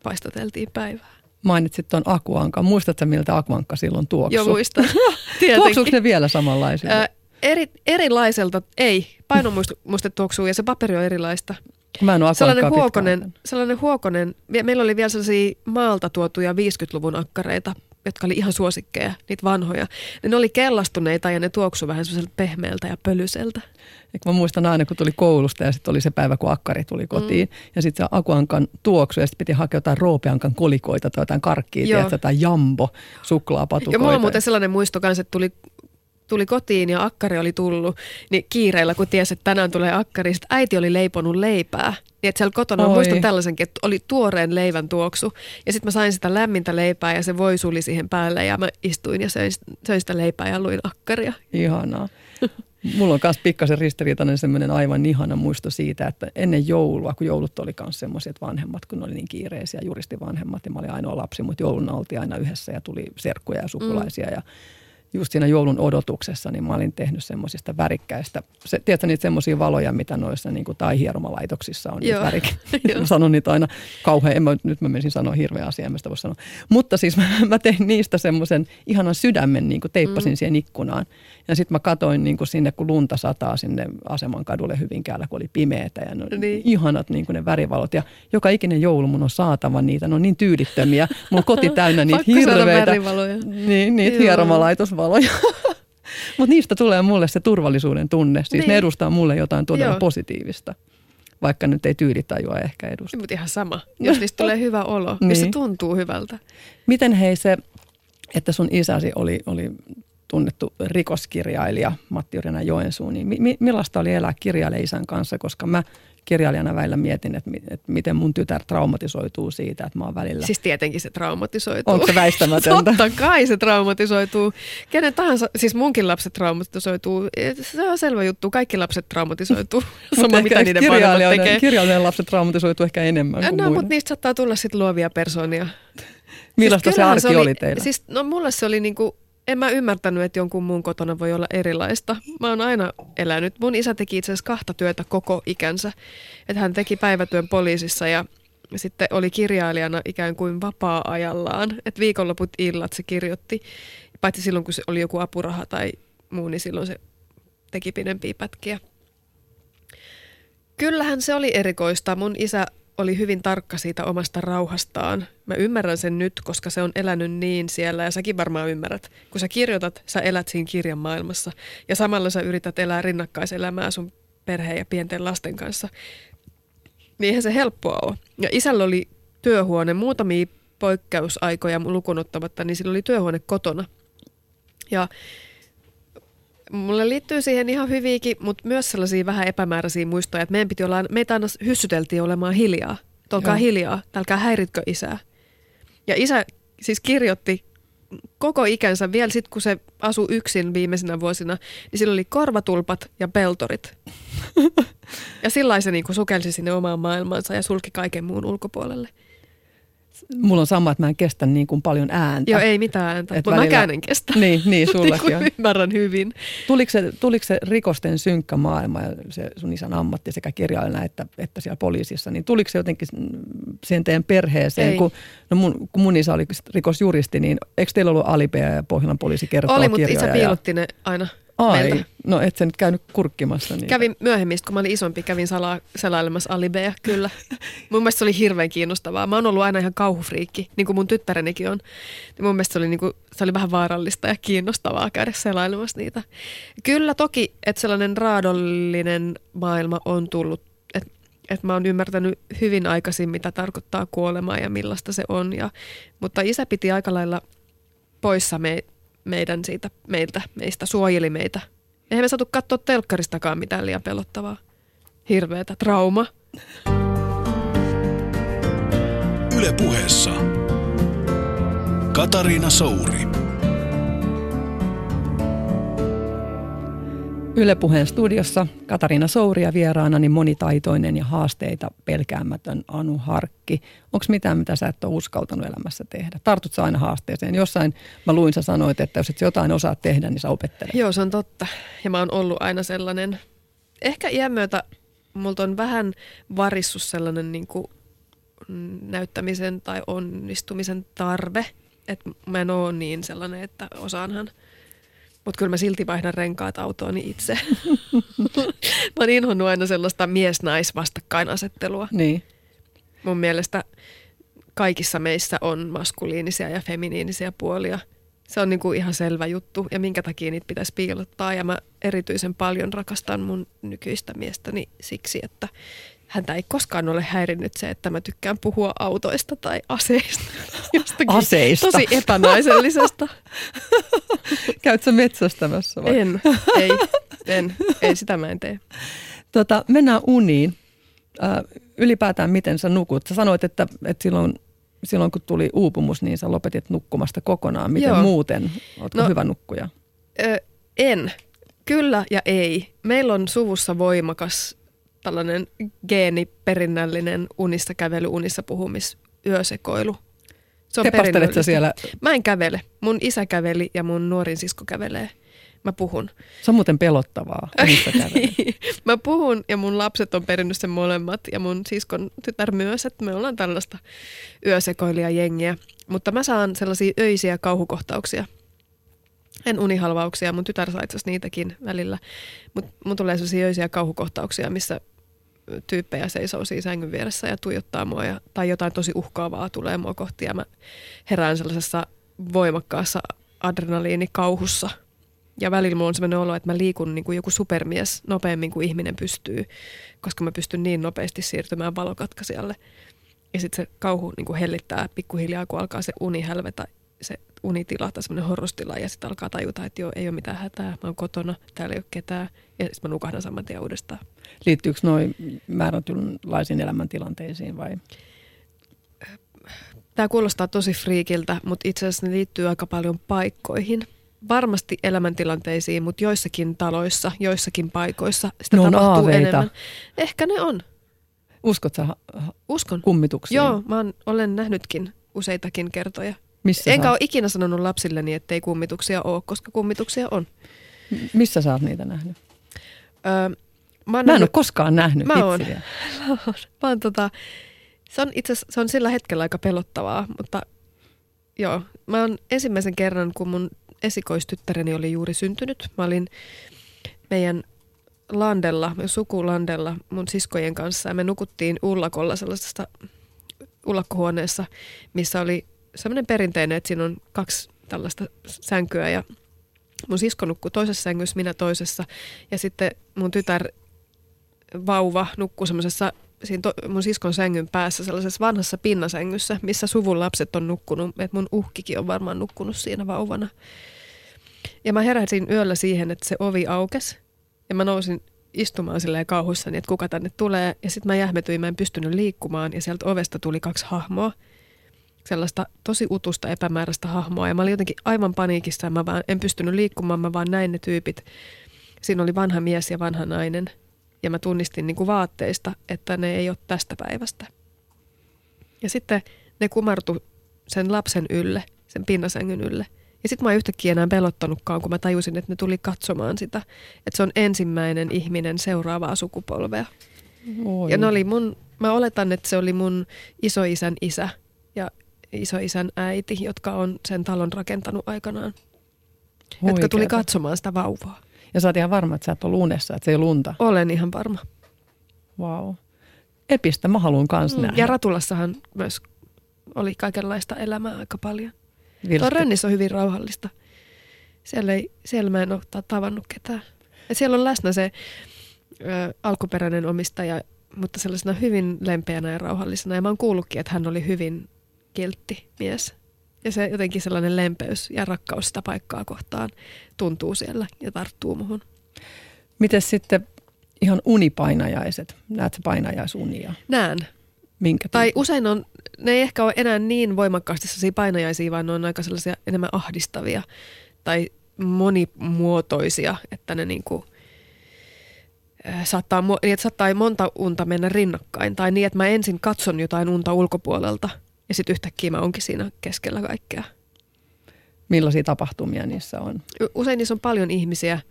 paistateltiin päivää. Mainitsit tuon akuankan. Muistatko miltä akuankka silloin tuoksu? Joo, muistan. Tuoksuuko ne vielä samanlaisia? Ö, eri, erilaiselta, ei. Painomuiste tuoksuu ja se paperi on erilaista. Mä en ole sellainen huokonen, sellainen huokonen, meillä oli vielä sellaisia maalta tuotuja 50-luvun akkareita, jotka oli ihan suosikkeja, niitä vanhoja. Ne oli kellastuneita ja ne tuoksu vähän sellaiselta pehmeältä ja pölyiseltä. Eikä mä muistan aina, kun tuli koulusta ja sitten oli se päivä, kun akkari tuli kotiin. Mm. Ja sitten se akuankan tuoksu ja sitten piti hakea jotain roopeankan kolikoita tai jotain karkkia, tiedätkö, tai jambo suklaapatukoita. Ja mulla on muuten sellainen muisto kanssa, että tuli tuli kotiin ja akkari oli tullut, niin kiireellä kun tiesi, että tänään tulee akkari, sitten äiti oli leiponut leipää. Niin että siellä kotona, Oi. muistan tällaisenkin, että oli tuoreen leivän tuoksu. Ja sitten mä sain sitä lämmintä leipää ja se voi suli siihen päälle ja mä istuin ja söin, söin sitä leipää ja luin akkaria. Ihanaa. Mulla on myös pikkasen ristiriitainen semmoinen aivan ihana muisto siitä, että ennen joulua, kun joulut oli myös semmoiset vanhemmat, kun ne oli niin kiireisiä, juristi vanhemmat, ja mä olin ainoa lapsi, mutta jouluna oltiin aina yhdessä ja tuli serkkuja ja sukulaisia mm. ja just siinä joulun odotuksessa, niin mä olin tehnyt semmoisista värikkäistä, se, tiedätkö niitä semmoisia valoja, mitä noissa niin kuin, tai hieromalaitoksissa on, niitä värik... mä sanon niitä aina kauhean, en mä, nyt mä menisin sanoa hirveä asia, en mä sitä voi sanoa. Mutta siis mä, mä tein niistä semmoisen ihanan sydämen, niin kuin teippasin mm. siihen ikkunaan. Ja sitten mä katoin niin kuin sinne, kun lunta sataa sinne aseman kadulle Hyvinkäällä, kun oli pimeätä ja no, niin. ihanat niin kuin ne värivalot. Ja joka ikinen joulu mun on saatava niitä, ne on niin tyylittömiä. Mun koti täynnä niitä hirveitä. Niin, niitä hieromalaitosvaloja. Mutta niistä tulee mulle se turvallisuuden tunne. Siis niin. ne edustaa mulle jotain todella Joo. positiivista. Vaikka nyt ei tyylitajua ehkä edusta. Mutta ihan sama. Jos niistä tulee hyvä olo, niin. jos se niin. tuntuu hyvältä. Miten hei se, että sun isäsi oli, oli tunnettu rikoskirjailija Matti Yrjänä Joensuu, niin mi, millaista oli elää kirjailijan kanssa, koska mä kirjailijana välillä mietin, että, että miten mun tytär traumatisoituu siitä, että mä oon välillä... Siis tietenkin se traumatisoituu. Onko se väistämätöntä? Totta kai se traumatisoituu. Kenen tahansa, siis munkin lapset traumatisoituu. Se on selvä juttu, kaikki lapset traumatisoituu. Sama mitä niiden tekee. Kirjailijan lapset traumatisoituu ehkä enemmän kuin No, mutta niistä saattaa tulla sitten luovia persoonia. Millaista siis se arki se oli, oli teillä? Siis, no mulle se oli niinku en mä ymmärtänyt, että jonkun muun kotona voi olla erilaista. Mä oon aina elänyt. Mun isä teki itse asiassa kahta työtä koko ikänsä. Että hän teki päivätyön poliisissa ja sitten oli kirjailijana ikään kuin vapaa-ajallaan. Että viikonloput illat se kirjoitti. Paitsi silloin, kun se oli joku apuraha tai muu, niin silloin se teki pidempiä pätkiä. Kyllähän se oli erikoista. Mun isä oli hyvin tarkka siitä omasta rauhastaan. Mä ymmärrän sen nyt, koska se on elänyt niin siellä ja säkin varmaan ymmärrät. Kun sä kirjoitat, sä elät siinä kirjan maailmassa ja samalla sä yrität elää rinnakkaiselämää sun perheen ja pienten lasten kanssa. Niin se helppoa ole. Ja isällä oli työhuone muutamia poikkeusaikoja lukunottamatta, niin sillä oli työhuone kotona. Ja Mulle liittyy siihen ihan hyviäkin, mutta myös sellaisia vähän epämääräisiä muistoja, että meidän piti olla, meitä aina hyssyteltiin olemaan hiljaa. Olkaa hiljaa, älkää häiritkö isää. Ja isä siis kirjoitti koko ikänsä vielä sitten, kun se asui yksin viimeisinä vuosina, niin sillä oli korvatulpat ja peltorit. ja sillä se niin sukelsi sinne omaan maailmaansa ja sulki kaiken muun ulkopuolelle mulla on sama, että mä en kestä niin kuin paljon ääntä. Joo, ei mitään ääntä, mutta välillä... mäkään en kestä. Niin, niin sullakin niin on. Ymmärrän hyvin. Tuliko se, tuliko se rikosten synkkä maailma ja se sun isän ammatti sekä kirjailijana että, että siellä poliisissa, niin tuliko se jotenkin siihen teidän perheeseen? Ei. Kun, no mun, kun mun isä oli rikosjuristi, niin eikö teillä ollut Alipea ja Pohjolan poliisi kertoa Oli, mutta isä piilotti ja... ne aina Ai, meiltä. no et sä nyt käynyt kurkkimassa. Niin. Kävin myöhemmin, kun mä olin isompi, kävin salaa, selailemassa alibeja, kyllä. mun mielestä se oli hirveän kiinnostavaa. Mä oon ollut aina ihan kauhufriikki, niin kuin mun tyttärenikin on. Ja mun mielestä se oli, niin kuin, se oli vähän vaarallista ja kiinnostavaa käydä selailemassa niitä. Kyllä toki, että sellainen raadollinen maailma on tullut, että et mä oon ymmärtänyt hyvin aikaisin, mitä tarkoittaa kuolema ja millaista se on. Ja, mutta isä piti aika lailla poissa me, meidän siitä, meiltä, meistä suojeli meitä. Eihän me saatu katsoa telkkaristakaan mitään liian pelottavaa. Hirveetä trauma. Yle puheessa. Katariina Souri. Yle Puheen studiossa Katariina Souri ja vieraanani monitaitoinen ja haasteita pelkäämätön Anu Harkki. Onko mitään, mitä sä et ole uskaltanut elämässä tehdä? Tartut sä aina haasteeseen? Jossain mä luin, sä sanoit, että jos et jotain osaa tehdä, niin sä opettelet. Joo, se on totta. Ja mä oon ollut aina sellainen, ehkä iän myötä multa on vähän varissus sellainen niin kuin näyttämisen tai onnistumisen tarve. Että mä en ole niin sellainen, että osaanhan – mutta kyllä mä silti vaihdan renkaat autooni itse. mä oon inhonnut aina sellaista mies-nais-vastakkainasettelua. Niin. Mun mielestä kaikissa meissä on maskuliinisia ja feminiinisiä puolia. Se on niinku ihan selvä juttu ja minkä takia niitä pitäisi piilottaa. Ja mä erityisen paljon rakastan mun nykyistä miestäni siksi, että häntä ei koskaan ole häirinnyt se, että mä tykkään puhua autoista tai aseista. Jostakin aseista? Tosi epänaisellisesta. Käytkö metsästämässä vai? En, ei, en, ei sitä mä en tee. Tota, mennään uniin. Äh, ylipäätään miten sä nukut? Sä sanoit, että, että silloin, silloin kun tuli uupumus, niin sä lopetit nukkumasta kokonaan. Miten Joo. muuten? Ootko no, hyvä nukkuja? Ö, en. Kyllä ja ei. Meillä on suvussa voimakas tällainen geeniperinnällinen unissa kävely, unissa puhumis, yösekoilu. Se on perinnöllistä. siellä? Mä en kävele. Mun isä käveli ja mun nuorin sisko kävelee. Mä puhun. Se on muuten pelottavaa, kävelee. Mä puhun ja mun lapset on perinnyt sen molemmat ja mun siskon tytär myös, että me ollaan tällaista yösekoilijajengiä. Mutta mä saan sellaisia öisiä kauhukohtauksia. En unihalvauksia, mun tytär saa itse niitäkin välillä. Mutta mun tulee sellaisia öisiä kauhukohtauksia, missä tyyppejä seisoo siinä sängyn vieressä ja tuijottaa mua. Ja, tai jotain tosi uhkaavaa tulee mua kohti ja mä herään sellaisessa voimakkaassa adrenaliinikauhussa. Ja välillä mulla on sellainen olo, että mä liikun niin kuin joku supermies nopeammin kuin ihminen pystyy, koska mä pystyn niin nopeasti siirtymään valokatkaisijalle. Ja sitten se kauhu niin kuin hellittää pikkuhiljaa, kun alkaa se uni hälvetä, se unitila tai semmoinen horrostila. Ja sitten alkaa tajuta, että joo, ei ole mitään hätää, mä oon kotona, täällä ei ole ketään. Ja sitten mä nukahdan saman tien uudestaan. Liittyykö noin määrätynlaisiin elämäntilanteisiin vai? Tämä kuulostaa tosi friikiltä, mutta itse asiassa ne liittyy aika paljon paikkoihin. Varmasti elämäntilanteisiin, mutta joissakin taloissa, joissakin paikoissa sitä Ne tapahtuu aaveita. enemmän. Ehkä ne on. Uskot sä Uskon. kummituksiin? Joo, mä oon, olen nähnytkin useitakin kertoja. Missä Enkä ole ikinä sanonut lapsilleni, ettei kummituksia ole, koska kummituksia on. missä sä oot niitä nähnyt? Öö, mä, oon Mä en ole nähnyt, koskaan nähnyt Mä oon. vitsiä. mä oon tota, se on itse asiassa- se on sillä hetkellä aika pelottavaa, mutta joo. Mä oon ensimmäisen kerran, kun mun esikoistyttäreni oli juuri syntynyt, mä olin meidän landella, sukulandella mun siskojen kanssa ja me nukuttiin ullakolla sellaisessa ullakkohuoneessa, missä oli semmoinen perinteinen, että siinä on kaksi tällaista sänkyä ja mun sisko nukkui toisessa sängyssä, minä toisessa ja sitten mun tytär vauva nukkuu semmoisessa siinä to, mun siskon sängyn päässä sellaisessa vanhassa pinnasängyssä, missä suvun lapset on nukkunut. että mun uhkikin on varmaan nukkunut siinä vauvana. Ja mä heräsin yöllä siihen, että se ovi aukesi. Ja mä nousin istumaan silleen kauhuissani, että kuka tänne tulee. Ja sitten mä jähmetyin, mä en pystynyt liikkumaan. Ja sieltä ovesta tuli kaksi hahmoa. Sellaista tosi utusta epämääräistä hahmoa. Ja mä olin jotenkin aivan paniikissa. ja Mä vaan en pystynyt liikkumaan, mä vaan näin ne tyypit. Siinä oli vanha mies ja vanha nainen. Ja mä tunnistin niin kuin vaatteista, että ne ei ole tästä päivästä. Ja sitten ne kumartu sen lapsen ylle, sen pinnasängyn ylle. Ja sitten mä en yhtäkkiä enää pelottanutkaan, kun mä tajusin, että ne tuli katsomaan sitä. Että se on ensimmäinen ihminen seuraavaa sukupolvea. Oi. Ja ne oli mun, mä oletan, että se oli mun isoisän isä ja isoisän äiti, jotka on sen talon rakentanut aikanaan. Jotka tuli Huikeeta. katsomaan sitä vauvaa. Ja sä oot ihan varma, että sä et ole unessa, että se ei lunta. Olen ihan varma. Wow. Epistä mä haluan kans Mm. nähdä. Ja Ratulassahan myös oli kaikenlaista elämää aika paljon. Vilsti- Tuo Rönnissä on hyvin rauhallista. Siellä, ei, siellä mä en ole ta- tavannut ketään. Ja siellä on läsnä se ö, alkuperäinen omistaja, mutta sellaisena hyvin lempeänä ja rauhallisena. Ja mä oon kuullutkin, että hän oli hyvin kiltti mies. Ja se jotenkin sellainen lempeys ja rakkaus sitä paikkaa kohtaan tuntuu siellä ja tarttuu muhun. Miten sitten ihan unipainajaiset? Näet sä painajaisunia? Näen. Minkä Tai tyyppi? usein on, ne ei ehkä ole enää niin voimakkaasti sellaisia painajaisia, vaan ne on aika sellaisia enemmän ahdistavia tai monimuotoisia, että ne niinku, saattaa, niin, että saattaa monta unta mennä rinnakkain. Tai niin, että mä ensin katson jotain unta ulkopuolelta ja sitten yhtäkkiä mä onkin siinä keskellä kaikkea. Millaisia tapahtumia niissä on? Usein niissä on paljon ihmisiä, äh,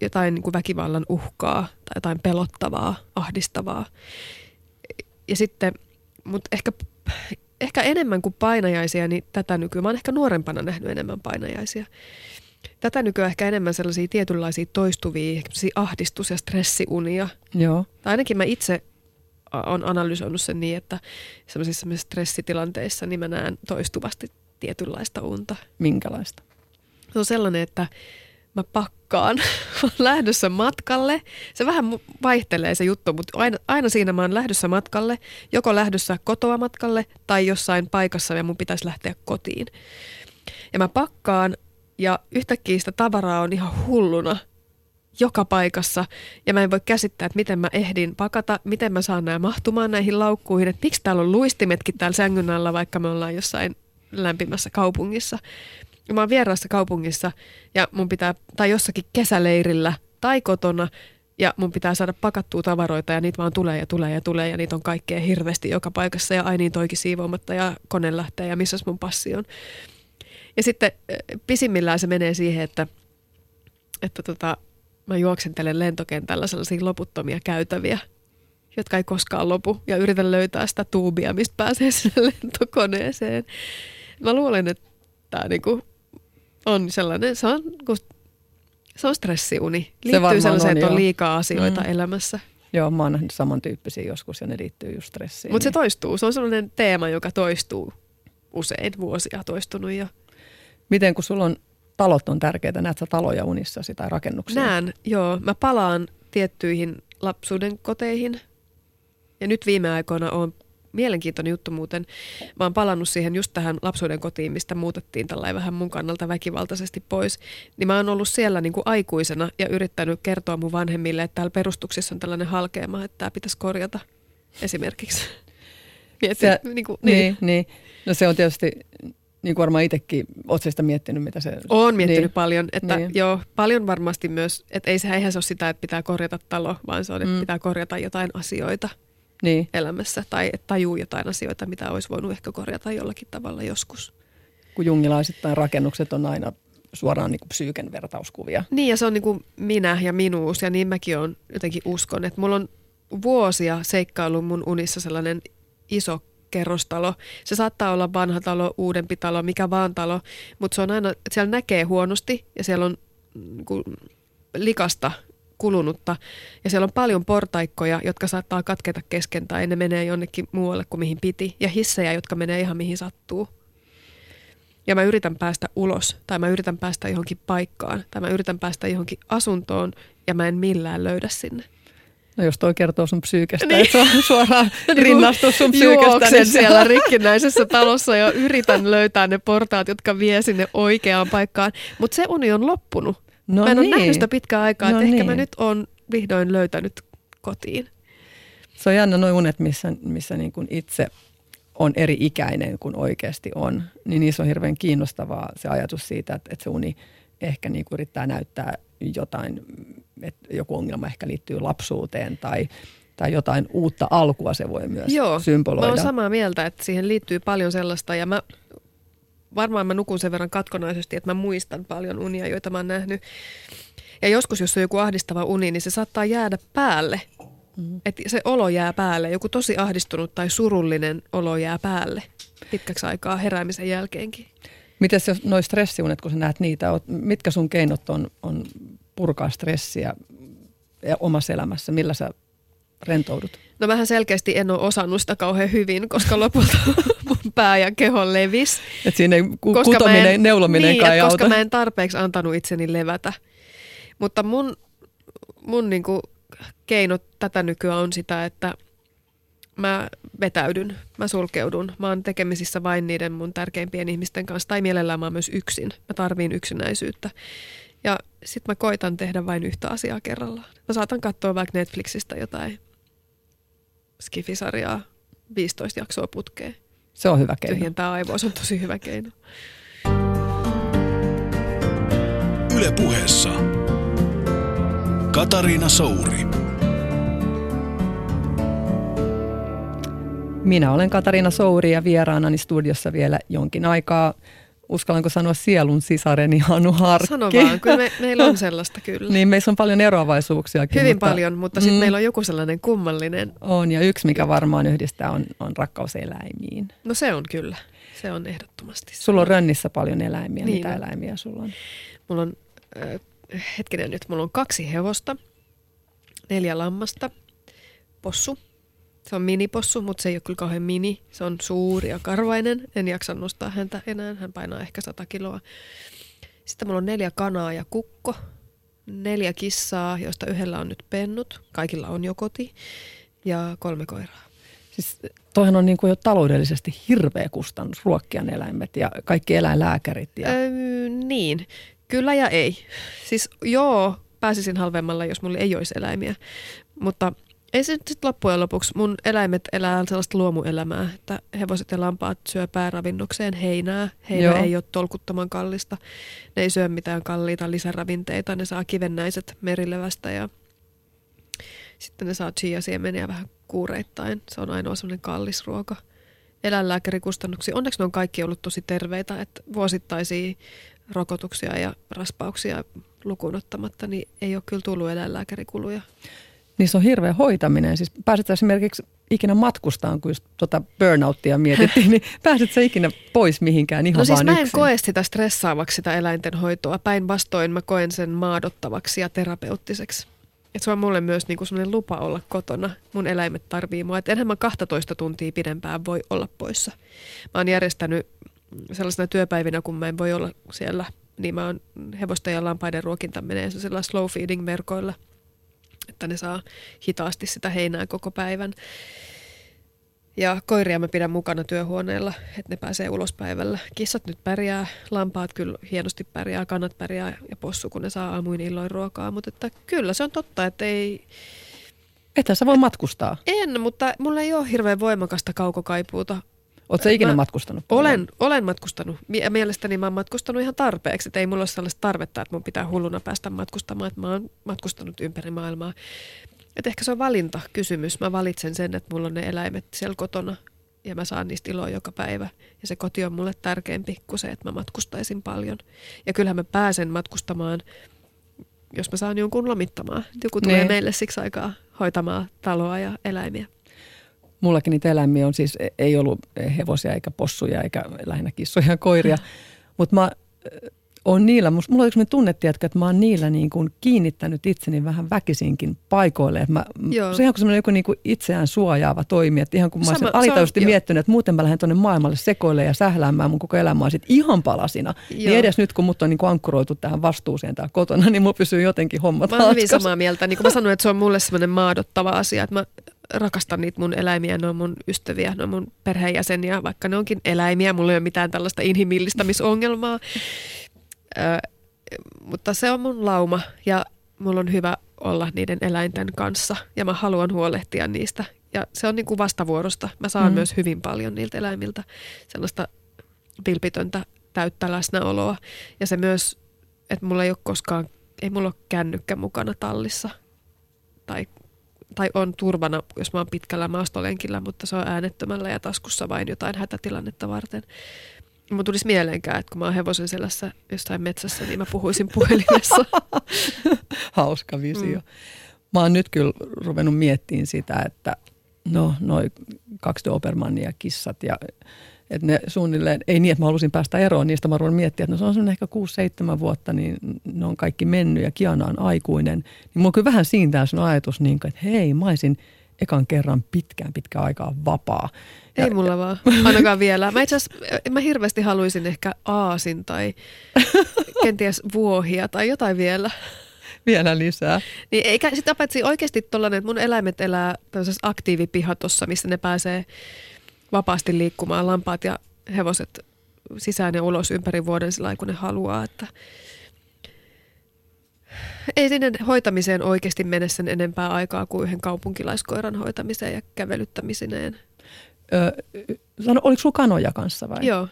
jotain niin kuin väkivallan uhkaa tai jotain pelottavaa, ahdistavaa. Ja sitten, mutta ehkä, ehkä enemmän kuin painajaisia, niin tätä nykyään, mä oon ehkä nuorempana nähnyt enemmän painajaisia. Tätä nykyään ehkä enemmän sellaisia tietynlaisia toistuvia sellaisia ahdistus- ja stressiunia. Joo. Tai ainakin mä itse on analysoinut sen niin, että sellaisissa stressitilanteissa niin mä näen toistuvasti tietynlaista unta. Minkälaista? Se on sellainen, että mä pakkaan lähdössä matkalle. Se vähän vaihtelee se juttu, mutta aina, aina siinä mä oon lähdössä matkalle, joko lähdössä kotoa matkalle tai jossain paikassa ja mun pitäisi lähteä kotiin. Ja mä pakkaan ja yhtäkkiä sitä tavaraa on ihan hulluna joka paikassa ja mä en voi käsittää, että miten mä ehdin pakata, miten mä saan nämä mahtumaan näihin laukkuihin, että miksi täällä on luistimetkin täällä sängyn alla, vaikka me ollaan jossain lämpimässä kaupungissa. Mä oon vieraassa kaupungissa ja mun pitää, tai jossakin kesäleirillä tai kotona, ja mun pitää saada pakattua tavaroita ja niitä vaan tulee ja tulee ja tulee ja niitä on kaikkea hirveästi joka paikassa ja ai niin toikin siivoamatta ja kone lähtee ja missä mun passi on. Ja sitten eh, pisimmillään se menee siihen, että, että tota, mä juoksentelen lentokentällä sellaisia loputtomia käytäviä, jotka ei koskaan lopu ja yritän löytää sitä tuubia, mistä pääsee sinne lentokoneeseen. Mä luulen, että tämä niinku on sellainen, se on, se on stressiuni. Liittyy se sellaiseen, on, että on liikaa asioita mm. elämässä. Joo, mä oon nähnyt samantyyppisiä joskus ja ne liittyy just stressiin. Mutta niin. se toistuu. Se on sellainen teema, joka toistuu usein vuosia toistunut. Ja... Miten kun sulla on talot on tärkeitä, näet sä taloja unissasi tai rakennuksia? Näen, joo. Mä palaan tiettyihin lapsuuden koteihin. Ja nyt viime aikoina on mielenkiintoinen juttu muuten. Mä oon palannut siihen just tähän lapsuuden kotiin, mistä muutettiin tällä vähän mun kannalta väkivaltaisesti pois. Niin mä oon ollut siellä niin kuin aikuisena ja yrittänyt kertoa mun vanhemmille, että täällä perustuksessa on tällainen halkeama, että tämä pitäisi korjata esimerkiksi. Mietin, se, niin, kuin, niin. niin, niin. No se on tietysti niin kuin varmaan itsekin, oletko sitä miettinyt, mitä se... Olen miettinyt niin. paljon, että niin. joo, paljon varmasti myös, että ei se, eihän se ole sitä, että pitää korjata talo, vaan se on, että mm. pitää korjata jotain asioita niin. elämässä tai tajuu jotain asioita, mitä olisi voinut ehkä korjata jollakin tavalla joskus. Kun jungilaisittain rakennukset on aina suoraan niin kuin psyyken vertauskuvia. Niin ja se on niin kuin minä ja minuus ja niin mäkin on jotenkin uskon, että mulla on vuosia seikkailu mun unissa sellainen iso kerrostalo. Se saattaa olla vanha talo, uudempi talo, mikä vaan talo, mutta se on aina, siellä näkee huonosti ja siellä on niin likasta kulunutta. Ja siellä on paljon portaikkoja, jotka saattaa katketa kesken tai ne menee jonnekin muualle kuin mihin piti. Ja hissejä, jotka menee ihan mihin sattuu. Ja mä yritän päästä ulos tai mä yritän päästä johonkin paikkaan tai mä yritän päästä johonkin asuntoon ja mä en millään löydä sinne. No jos toi kertoo sun psyykestä, niin. että on suoraan niin rinnastus sun psyykestä. Niin siellä rikkinäisessä talossa ja yritän löytää ne portaat, jotka vie sinne oikeaan paikkaan. Mutta se uni on loppunut. No mä en niin. ole nähnyt sitä pitkään aikaa, no että niin. ehkä mä niin. nyt on vihdoin löytänyt kotiin. Se on jännä noin unet, missä, missä niin kuin itse on eri ikäinen kuin oikeasti on. Niin niissä on hirveän kiinnostavaa se ajatus siitä, että, että se uni ehkä niin kuin yrittää näyttää jotain, että joku ongelma ehkä liittyy lapsuuteen tai, tai jotain uutta alkua se voi myös Joo, symboloida. Joo, mä samaa mieltä, että siihen liittyy paljon sellaista ja mä varmaan mä nukun sen verran katkonaisesti, että mä muistan paljon unia, joita mä oon nähnyt. Ja joskus, jos on joku ahdistava uni, niin se saattaa jäädä päälle. Mm-hmm. Että se olo jää päälle. Joku tosi ahdistunut tai surullinen olo jää päälle pitkäksi aikaa heräämisen jälkeenkin. Miten se noin stressiunet, kun sä näet niitä, mitkä sun keinot on, on purkaa stressiä omassa elämässä? Millä sä rentoudut? No vähän selkeästi en ole osannut sitä kauhean hyvin, koska lopulta mun pää ja keho levis. Et siinä ei ku- koska kutominen, en, neulominen niin, kai koska auta. mä en tarpeeksi antanut itseni levätä. Mutta mun, mun niinku keinot tätä nykyään on sitä, että mä vetäydyn, mä sulkeudun. Mä oon tekemisissä vain niiden mun tärkeimpien ihmisten kanssa, tai mielellään mä oon myös yksin. Mä tarviin yksinäisyyttä. Ja sit mä koitan tehdä vain yhtä asiaa kerrallaan. Mä saatan katsoa vaikka Netflixistä jotain skifisarjaa 15 jaksoa putkeen. Se on hyvä keino. Tyhjentää aivoa, se on tosi hyvä keino. Yle puheessa Katariina Souri. Minä olen Katariina Souri ja vieraanani studiossa vielä jonkin aikaa uskallanko sanoa sielun sisareni Hanu Harkki. Sano vaan, kyllä me, meillä on sellaista kyllä. niin, meissä on paljon eroavaisuuksia. Hyvin mutta, paljon, mutta sitten mm, meillä on joku sellainen kummallinen. On, ja yksi mikä varmaan yhdistää on, on rakkaus eläimiin. No se on kyllä, se on ehdottomasti. Sulla on rönnissä paljon eläimiä. Niin Mitä eläimiä sulla on? Mulla on, äh, hetkinen nyt, mulla on kaksi hevosta, neljä lammasta, possu, se on minipossu, mutta se ei ole kyllä kauhean mini. Se on suuri ja karvainen. En jaksa nostaa häntä enää. Hän painaa ehkä 100 kiloa. Sitten mulla on neljä kanaa ja kukko. Neljä kissaa, joista yhdellä on nyt pennut. Kaikilla on jo koti. Ja kolme koiraa. Siis toihan on niin kuin jo taloudellisesti hirveä kustannus, ruokkia eläimet ja kaikki eläinlääkärit. Ja... Öö, niin, kyllä ja ei. Siis joo, pääsisin halvemmalla, jos mulla ei olisi eläimiä. Mutta ei se nyt loppujen lopuksi. Mun eläimet elää sellaista luomuelämää, että hevoset ja lampaat syö pääravinnokseen heinää. Heinä Joo. ei ole tolkuttoman kallista. Ne ei syö mitään kalliita lisäravinteita. Ne saa kivennäiset merilevästä ja Sitten ne saa chia-siemeniä vähän kuureittain. Se on ainoa semmoinen kallis ruoka. Eläinlääkärikustannuksia. Onneksi ne on kaikki ollut tosi terveitä, että vuosittaisia rokotuksia ja raspauksia lukuun ottamatta, niin ei ole kyllä tullut eläinlääkärikuluja. Niin se on hirveä hoitaminen. Siis pääset esimerkiksi ikinä matkustaan, kun just tuota burnouttia mietittiin, niin pääset sä ikinä pois mihinkään ihan No siis vaan mä en yksin. koe sitä stressaavaksi sitä eläinten hoitoa. Päinvastoin mä koen sen maadottavaksi ja terapeuttiseksi. Et se on mulle myös niinku sellainen lupa olla kotona. Mun eläimet tarvii mua. Et enhän mä 12 tuntia pidempään voi olla poissa. Mä oon järjestänyt sellaisena työpäivinä, kun mä en voi olla siellä, niin mä oon hevosten ja lampaiden ruokinta menee sellaisilla slow feeding verkoilla, että ne saa hitaasti sitä heinää koko päivän. Ja koiria mä pidän mukana työhuoneella, että ne pääsee ulos päivällä. Kissat nyt pärjää, lampaat kyllä hienosti pärjää, kannat pärjää ja possu, kun ne saa aamuin illoin ruokaa. Mutta että kyllä se on totta, että ei, Ethän sä voi matkustaa. en, mutta mulla ei ole hirveän voimakasta kaukokaipuuta. Oletko sä ikinä Mä matkustanut? Olen, olen matkustanut. Mie- Mielestäni mä oon matkustanut ihan tarpeeksi. Että ei mulla ole sellaista tarvetta, että mun pitää hulluna päästä matkustamaan. Että mä oon matkustanut ympäri maailmaa. Et ehkä se on valintakysymys. Mä valitsen sen, että mulla on ne eläimet siellä kotona ja mä saan niistä iloa joka päivä. Ja se koti on mulle tärkeämpi kuin se, että mä matkustaisin paljon. Ja kyllähän mä pääsen matkustamaan, jos mä saan jonkun lomittamaan. Joku tulee Niin. meille siksi aikaa hoitamaan taloa ja eläimiä. Mullakin niitä eläimiä on siis, ei ollut hevosia eikä possuja eikä lähinnä kissoja ja koiria. Mutta mä on niillä, mulla on yksi tunne, tiedätkö, että mä oon niillä niin kuin kiinnittänyt itseni vähän väkisinkin paikoille. Että mä, Joo. se on ihan kuin semmoinen joku niin kuin itseään suojaava toimi. Että ihan kun mä Sama- olisin se on- alitajuisesti miettinyt, että muuten mä lähden tuonne maailmalle sekoille ja sähläämään mun koko elämää sit ihan palasina. Niin Joo. edes nyt, kun mut on niin kuin ankkuroitu tähän vastuuseen täällä kotona, niin mulla pysyy jotenkin hommat Mä oon hyvin samaa mieltä. Niin kuin mä sanoin, että se on mulle semmoinen maadottava asia, että mä rakastan niitä mun eläimiä, ne on mun ystäviä, ne on mun perheenjäseniä, vaikka ne onkin eläimiä, mulla ei ole mitään tällaista inhimillistämisongelmaa. Ö, mutta se on mun lauma ja mulla on hyvä olla niiden eläinten kanssa ja mä haluan huolehtia niistä. Ja se on niin kuin vastavuorosta. Mä saan Mm. myös hyvin paljon niiltä eläimiltä sellaista vilpitöntä täyttä läsnäoloa. Ja se myös, että mulla ei ole koskaan, ei mulla ole kännykkä mukana tallissa. Tai, tai on turvana, jos mä oon pitkällä maastolenkillä, mutta se on äänettömällä ja taskussa vain jotain hätätilannetta varten. Mun tulisi mieleenkään, että kun mä oon hevosen selässä jossain metsässä, niin mä puhuisin puhelimessa. Hauska visio. Mm. Mä oon nyt kyllä ruvennut miettimään sitä, että no noi kaksi Dobermannia kissat ja että ne suunnilleen, ei niin, että mä halusin päästä eroon niistä, mä oon miettiä, että no se on semmoinen ehkä 6-7 vuotta, niin ne on kaikki mennyt ja Kiana on aikuinen. Niin mulla on kyllä vähän siintää sun ajatus, niin kuin, että hei, mä olisin ekan kerran pitkään pitkään aikaa vapaa. Ja, Ei mulla vaan, ainakaan vielä. Mä itse asiassa, mä hirveästi haluaisin ehkä aasin tai kenties vuohia tai jotain vielä. Vielä lisää. Niin eikä sitä paitsi oikeasti tollanen, että mun eläimet elää tällaisessa aktiivipihatossa, missä ne pääsee vapaasti liikkumaan, lampaat ja hevoset sisään ja ulos ympäri vuoden sillä kun ne haluaa. Että ei sinne hoitamiseen oikeasti mene sen enempää aikaa kuin yhden kaupunkilaiskoiran hoitamiseen ja kävelyttämisineen. Ö, sano, oliko sulla kanoja kanssa vai? Joo,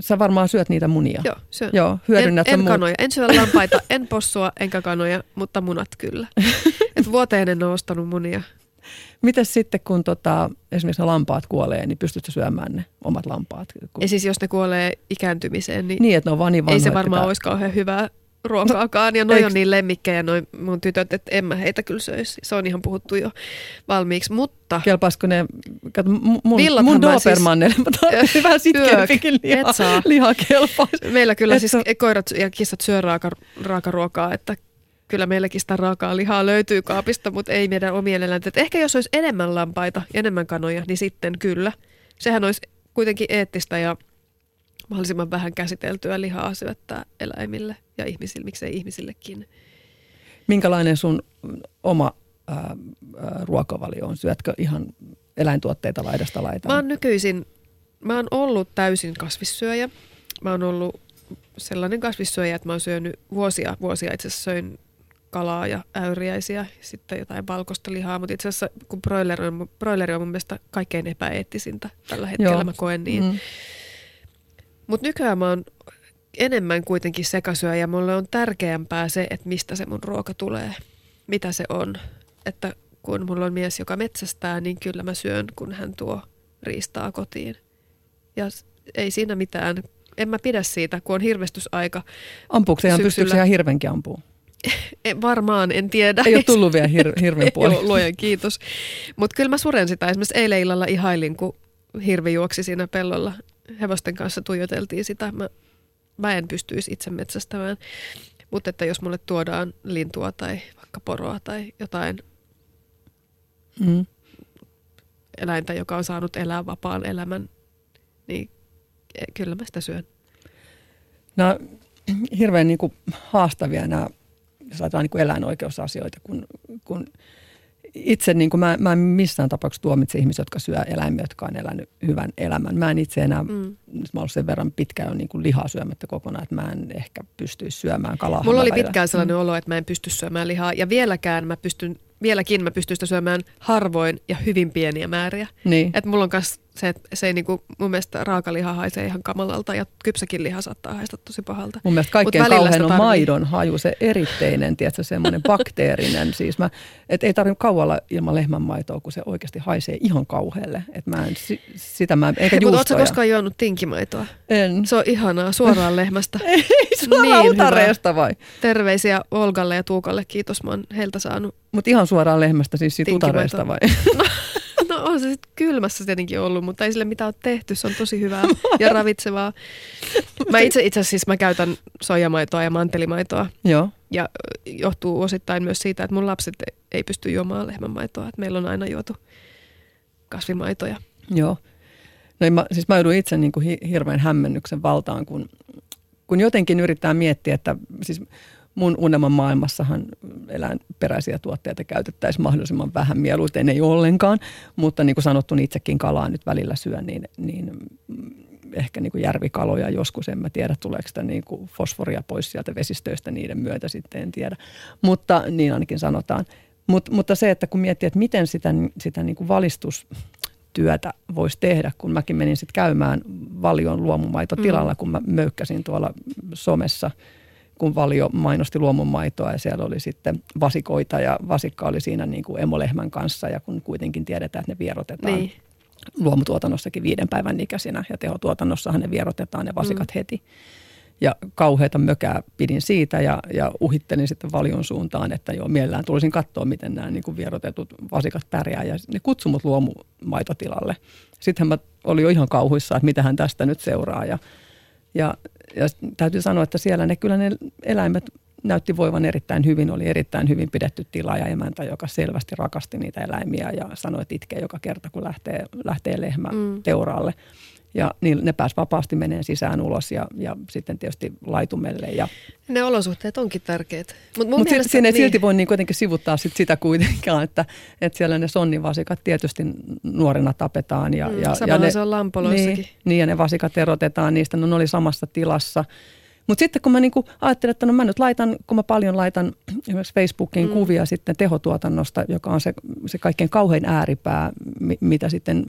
Sä varmaan syöt niitä munia. joo, syön. Joo, hyödynnät en, en muut- kanoja, en syö lampaita, en possua enkä kanoja, mutta munat kyllä. Et vuoteen en ole ostanut munia. Mites sitten, kun tota, esimerkiksi ne lampaat kuolee, niin pystytkö syömään ne omat lampaat? Kun... Ja siis jos ne kuolee ikääntymiseen, niin, Niin, että ne on vaan niin ei vanhoja, se että varmaan pitää- olisi kauhean hyvää ruokaakaan. Ja noi Eiks- on niin lemmikkejä, noi mun tytöt, että en mä heitä kyllä söisi. Se on ihan puhuttu jo valmiiksi. Mutta Kelpaisiko ne, kato, mu- mun, Villathan mun mä siis- Dobermannelle, mä tarvitsin vähän sitkeämpikin saa. lihaa kelpaisi. meillä kyllä Et siis sä- koirat ja kissat syö raaka, raakaruokaa, että kyllä meilläkin sitä raakaa lihaa löytyy kaapista, mutta ei meidän omien eläinten. Ehkä jos olisi enemmän lampaita, enemmän kanoja, niin sitten kyllä. Sehän olisi kuitenkin eettistä ja mahdollisimman vähän käsiteltyä lihaa syöttää eläimille ja ihmisille, miksei ihmisillekin. Minkälainen sun oma ää, ää, ruokavalio on? Syötkö ihan eläintuotteita laidasta laitaan? Mä oon nykyisin, mä oon ollut täysin kasvissyöjä. Mä oon ollut sellainen kasvissyöjä, että mä oon syönyt vuosia, vuosia itse asiassa söin kalaa ja äyriäisiä, sitten jotain valkoista lihaa, mutta itse asiassa kun broileri on, broileri on mun mielestä kaikkein epäeettisintä tällä hetkellä, Joo. mä koen niin. Mm. Mutta nykyään mä oon enemmän kuitenkin sekasyöjä ja mulle on tärkeämpää se, että mistä se mun ruoka tulee, mitä se on. Että kun mulla on mies, joka metsästää, niin kyllä mä syön, kun hän tuo riistaa kotiin. Ja ei siinä mitään. En mä pidä siitä, kun on hirvestysaika. Ampuuko se ihan, pystyykö ihan hirvenkin ampuu? En, varmaan, en tiedä. Ei ole tullut vielä hir- hirven puoli. Joo, luojan kiitos. Mutta kyllä mä suren sitä. Esimerkiksi eilen illalla ihailin, kun hirvi juoksi siinä pellolla. Hevosten kanssa tuijoteltiin sitä. Mä, mä en pystyisi itse metsästämään. Mutta että jos mulle tuodaan lintua tai vaikka poroa tai jotain Mm. eläintä, joka on saanut elää vapaan elämän, niin e- kyllä mä sitä syön. On hirveän niin kuin haastavia nämä, jos ajatellaan niin eläinoikeusasioita, kun, kun itse niin kuin mä, mä en missään tapauksessa tuomitse ihmisiä, jotka syö eläimiä, jotka on elänyt hyvän elämän. Mä en itse enää, mm. Mm. nyt mä olen sen verran pitkään jo niin kuin lihaa syömättä kokonaan, että mä en ehkä pystyisi syömään kalaa. Mulla oli pitkään sellainen olo, että mä en pysty syömään lihaa. Ja vieläkään mä pystyn, vieläkin mä pystyn sitä syömään harvoin ja hyvin pieniä määriä. Niin. Et mulla on myös se, että se ei niinku, mun mielestä raakaliha haisee ihan kamalalta ja kypsäkin liha saattaa haista tosi pahalta. Mun mielestä kaikkein sitä on maidon haju, se eritteinen, tiedätkö, semmoinen bakteerinen. Siis mä, et ei tarvitse kaualla ilman lehmänmaitoa, kun se oikeasti haisee ihan kauhealle. Et mä en, si- sitä mä, eikä Mutta ootko koskaan juonut tinkimaitoa? En. Se on ihanaa, suoraan lehmästä. Ei suoraan Niin niin hyvä. utareesta vai? Terveisiä Olgalle ja Tuukalle, kiitos, mä oon heiltä saanut. Mutta ihan suoraan lehmästä, siis siitä utareesta vai? No on se sitten kylmässä tietenkin ollut, mutta ei sille mitään ole tehty, se on tosi hyvää ja ravitsevaa. Mä itse itse asiassa siis mä käytän soijamaitoa ja mantelimaitoa Joo. ja johtuu osittain myös siitä, että mun lapset ei pysty juomaan lehmänmaitoa, että meillä on aina juotu kasvimaitoja. Joo. No mä, siis mä joudun itse niin kuin hi- hirveän hämmennyksen valtaan, kun, kun jotenkin yrittää miettiä, että siis mun unelman maailmassahan eläinperäisiä tuotteita käytettäisiin mahdollisimman vähän, mieluiten ei ollenkaan, mutta niin kuin sanottu, niin itsekin kalaa nyt välillä syön, niin, niin mm, ehkä niin kuin järvikaloja joskus, en mä tiedä tuleeko sitä niin kuin fosforia pois sieltä vesistöistä niiden myötä sitten, en tiedä, mutta niin ainakin sanotaan. Mut, mutta se, että kun miettii, että miten sitä, sitä niin kuin valistustyötä voisi tehdä, kun mäkin menin sitten käymään Valion luomumaitotilalla, mm. kun mä möykkäsin tuolla somessa, kun Valio mainosti luomumaitoa ja siellä oli sitten vasikoita ja vasikka oli siinä niin kuin emolehmän kanssa ja kun kuitenkin tiedetään, että ne vierotetaan Niin. luomutuotannossakin viiden päivän ikäisinä ja tehotuotannossahan ne vierotetaan ne vasikat mm. heti. Ja kauheita mökää pidin siitä ja, ja uhittelin sitten valion suuntaan, että joo, mielellään tulisin katsoa, miten nämä niin kuin vierotetut vasikat pärjää. Ja ne kutsumut luomumaitotilalle. Sitten mä olin jo ihan kauhuissa, että mitähän tästä nyt seuraa. Ja, ja, ja täytyy sanoa, että siellä ne kyllä ne eläimet näytti voivan erittäin hyvin, oli erittäin hyvin pidetty tila ja emäntä, joka selvästi rakasti niitä eläimiä ja sanoi, että itkee joka kerta, kun lähtee, lähtee lehmä mm. teuraalle. Ja niin ne pääsi vapaasti meneen sisään ulos ja, ja sitten tietysti laitumelle. Ja, Ne olosuhteet onkin tärkeät. Mut mutta mielestä, siinä ei niin, silti voi niin kuitenkin sivuttaa sit sitä kuitenkaan, että, että siellä ne sonnivasikat tietysti nuorena tapetaan. Ja, Mm, ja, ja ne, se on lampoloissakin. Niin, niin, ja ne vasikat erotetaan niistä, no ne oli samassa tilassa. Mutta sitten kun mä niinku ajattelin, että no mä nyt laitan, kun mä paljon laitan esimerkiksi Facebookiin mm. kuvia sitten tehotuotannosta, joka on se, se kaikkein kauhein ääripää, mi- mitä sitten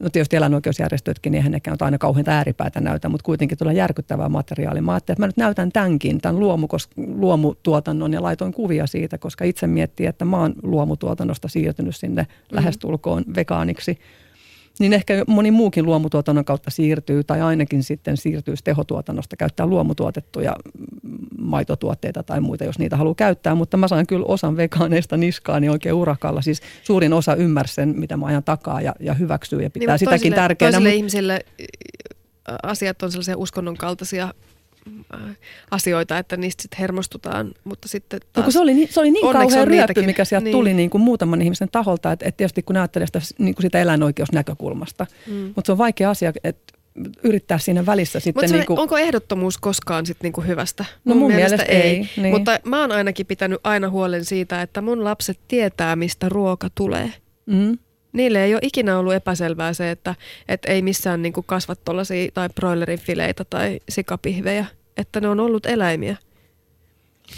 No tietysti eläinoikeusjärjestötkin, niin eihän nekään aina kauheita ääripäätä näytä, mutta kuitenkin tuolla järkyttävää materiaalia. Mä ajattelin, että mä nyt näytän tämänkin, tämän luomu, luomutuotannon ja laitoin kuvia siitä, koska itse miettii, että mä oon luomutuotannosta siirtynyt sinne mm. lähestulkoon vegaaniksi. Niin ehkä moni muukin luomutuotannon kautta siirtyy tai ainakin sitten siirtyy tehotuotannosta käyttää luomutuotettuja maitotuotteita tai muita, jos niitä haluaa käyttää. Mutta mä saan kyllä osan vegaaneista niskaani oikein urakalla. Siis suurin osa ymmärsi sen, mitä mä ajan takaa ja, ja hyväksyy ja pitää niin, niin, sitäkin toisille, tärkeänä. Toisille Mut- ihmisille asiat on sellaisia uskonnon kaltaisia asioita, että niistä sitten hermostutaan, mutta sitten taas... No se oli niin, se oli niin kauhean ryöppy, niitäkin. mikä sieltä Niin. niin. tuli niin kuin muutaman ihmisen taholta, että, että tietysti kun ajattelee sitä, niin kuin sitä eläinoikeusnäkökulmasta. Mm. Mutta se on vaikea asia, että yrittää siinä välissä sitten Mutta niin kuin, onko ehdottomuus koskaan sit niinku hyvästä? No mun mielestä ei, niin. Mutta mä oon ainakin pitänyt aina huolen siitä, että mun lapset tietää, mistä ruoka tulee. mm, Niille ei ole ikinä ollut epäselvää se, että, että ei missään niinku kasva tuollaisia tai broilerin fileitä tai sikapihvejä, että ne on ollut eläimiä.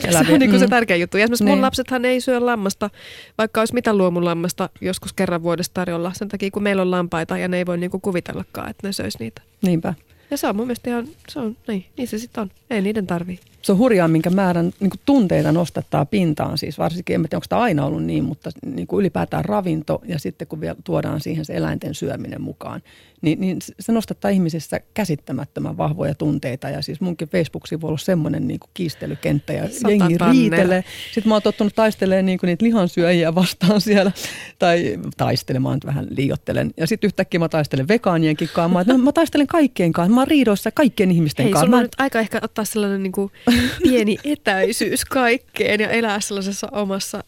Eläviä, Se on niinku se mm. tärkeä juttu. Ja esimerkiksi mun Niin. lapsethan ei syö lammasta, vaikka olisi mitä luomulammasta joskus kerran vuodessa tarjolla. Sen takia, kun meillä on lampaita ja ne ei voi niinku kuvitellakaan, että ne söisi niitä. niinpä. Ja se on mun mielestä ihan, se on, niin, niin se sitten on. Ei niiden tarvii. Se on hurjaa, minkä määrän niin kuin tunteita nostattaa pintaan. Siis varsinkin, en tiedä, onko tämä aina ollut niin, mutta niin kuin ylipäätään ravinto ja sitten kun vielä tuodaan siihen se eläinten syöminen mukaan, niin, niin se nostattaa ihmisissä käsittämättömän vahvoja tunteita. Ja siis munkin Facebook-sivu on ollut semmoinen niin kuin kiistelykenttä ja Sata jengi tannea. riitelee. Sitten mä oon tottunut taistelemaan niin kuin niitä lihansyöjiä vastaan siellä, tai taistelemaan, vähän liiottelen. Ja sitten yhtäkkiä mä taistelen vegaanienkin kanssa. Mä, no, mä taistelen kaikkien kanssa, mä oon riidoissa kaikkien ihmisten Hei, kanssa. sulla Mä nyt aika ehkä ottaa sellainen niin kuin pieni etäisyys kaikkeen ja elää sellaisessa omassa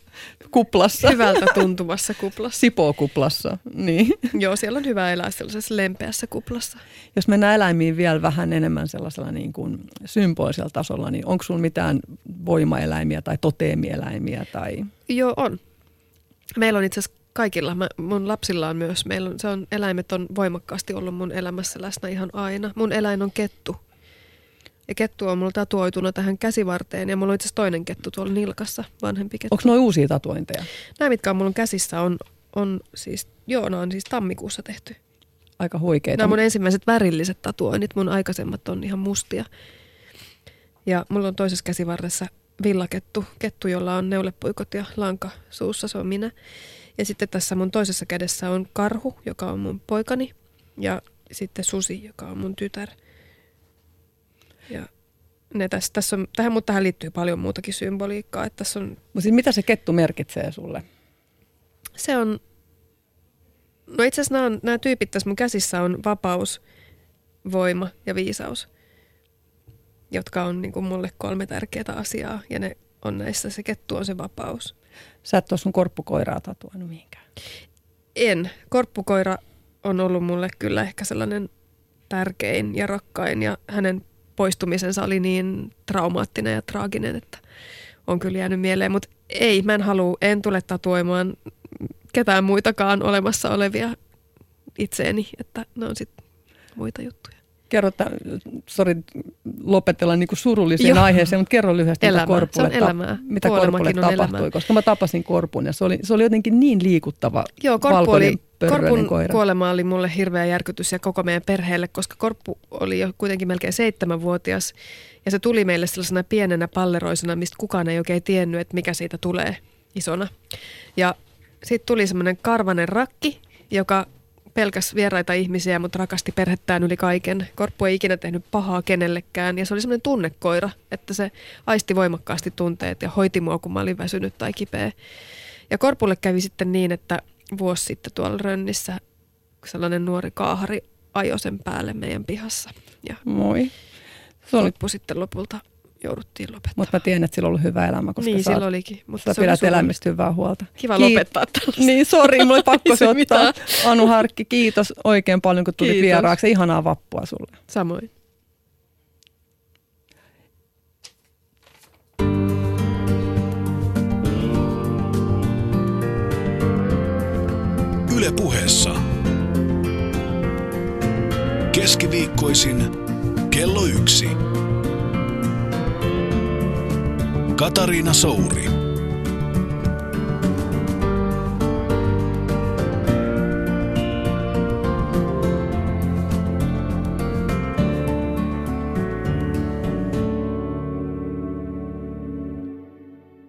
kuplassa. hyvältä tuntuvassa kuplassa. Sipoo-kuplassa, niin. Joo, siellä on hyvä elää sellaisessa lempeässä kuplassa. Jos mennään eläimiin vielä vähän enemmän sellaisella niin kuin symbolisella tasolla, niin onko sulla mitään voimaeläimiä tai toteemieläimiä? Tai... Joo, on. Meillä on itse asiassa kaikilla, mä, mun lapsilla on myös, meillä on, se on, eläimet on voimakkaasti ollut mun elämässä läsnä ihan aina. Mun eläin on kettu. Ja kettu on mulla tatuoituna tähän käsivarteen ja mulla on itse asiassa toinen kettu tuolla nilkassa, vanhempi kettu. Onko noin uusia tatuointeja? Nämä, mitkä on mulla käsissä, on, on siis, joo, on siis tammikuussa tehty. Aika huikeita. Nämä on mun ensimmäiset värilliset tatuoinnit, mun aikaisemmat on ihan mustia. Ja mulla on toisessa käsivarressa villakettu, kettu, jolla on neulepuikot ja lanka suussa, se on minä. Ja sitten tässä mun toisessa kädessä on karhu, joka on mun poikani, ja sitten susi, joka on mun tytär. Ne tässä, tässä on, tähän, mutta tähän liittyy paljon muutakin symboliikkaa. Että tässä on, Mut siis mitä se kettu merkitsee sulle? se on, no itse asiassa nämä, on, nämä tyypit tässä mun käsissä on vapaus, voima ja viisaus, jotka on niin kuin mulle kolme tärkeää asiaa. Ja ne on näissä, se kettu on se vapaus. Sä et ole sun korppukoiraa tatuoinut mihinkään. En. Korppukoira on ollut mulle kyllä ehkä sellainen tärkein ja rakkain ja hänen poistumisensa oli niin traumaattinen ja traaginen, että on kyllä jäänyt mieleen. Mutta ei, mä en halua, en tule tatuoimaan ketään muitakaan olemassa olevia itseeni, että ne on sitten muita juttuja. Kerro, että, sori lopetella niin surulliseen Joo. aiheeseen, mutta kerro lyhyesti, Elämää. mitä Korpulle, Se on elämää. mitä Korpulle tapahtui, elämää. koska mä tapasin Korpun ja se oli, se oli jotenkin niin liikuttava Joo, Korppu valkoinen oli, Korpun koira. kuolema oli mulle hirveä järkytys ja koko meidän perheelle, koska Korppu oli jo kuitenkin melkein seitsemänvuotias ja se tuli meille sellaisena pienenä palleroisena, mistä kukaan ei oikein tiennyt, että mikä siitä tulee isona. Ja sitten tuli semmoinen karvanen rakki, joka pelkäs vieraita ihmisiä, mutta rakasti perhettään yli kaiken. Korppu ei ikinä tehnyt pahaa kenellekään ja se oli semmoinen tunnekoira, että se aisti voimakkaasti tunteet ja hoiti mua, kun mä olin väsynyt tai kipeä. Ja Korpulle kävi sitten niin, että vuosi sitten tuolla Rönnissä sellainen nuori kaahari ajoi sen päälle meidän pihassa. Ja Moi. Se oli, Korppu sitten lopulta jouduttiin lopettamaan. mutta mä tiedän, että sillä on ollut hyvä elämä, koska niin, sillä olikin. Mutta sä oli pidät eläimistä hyvää huolta. Kiva Kiit- lopettaa tällaista. Niin, sori, mulla oli pakko se se ottaa. mitään. Anu Harkki, kiitos oikein paljon, kun tuli Kiitos. vieraaksi. Ihanaa vappua sulle. Samoin. Yle puheessa. Keskiviikkoisin kello yksi. Katariina Souri.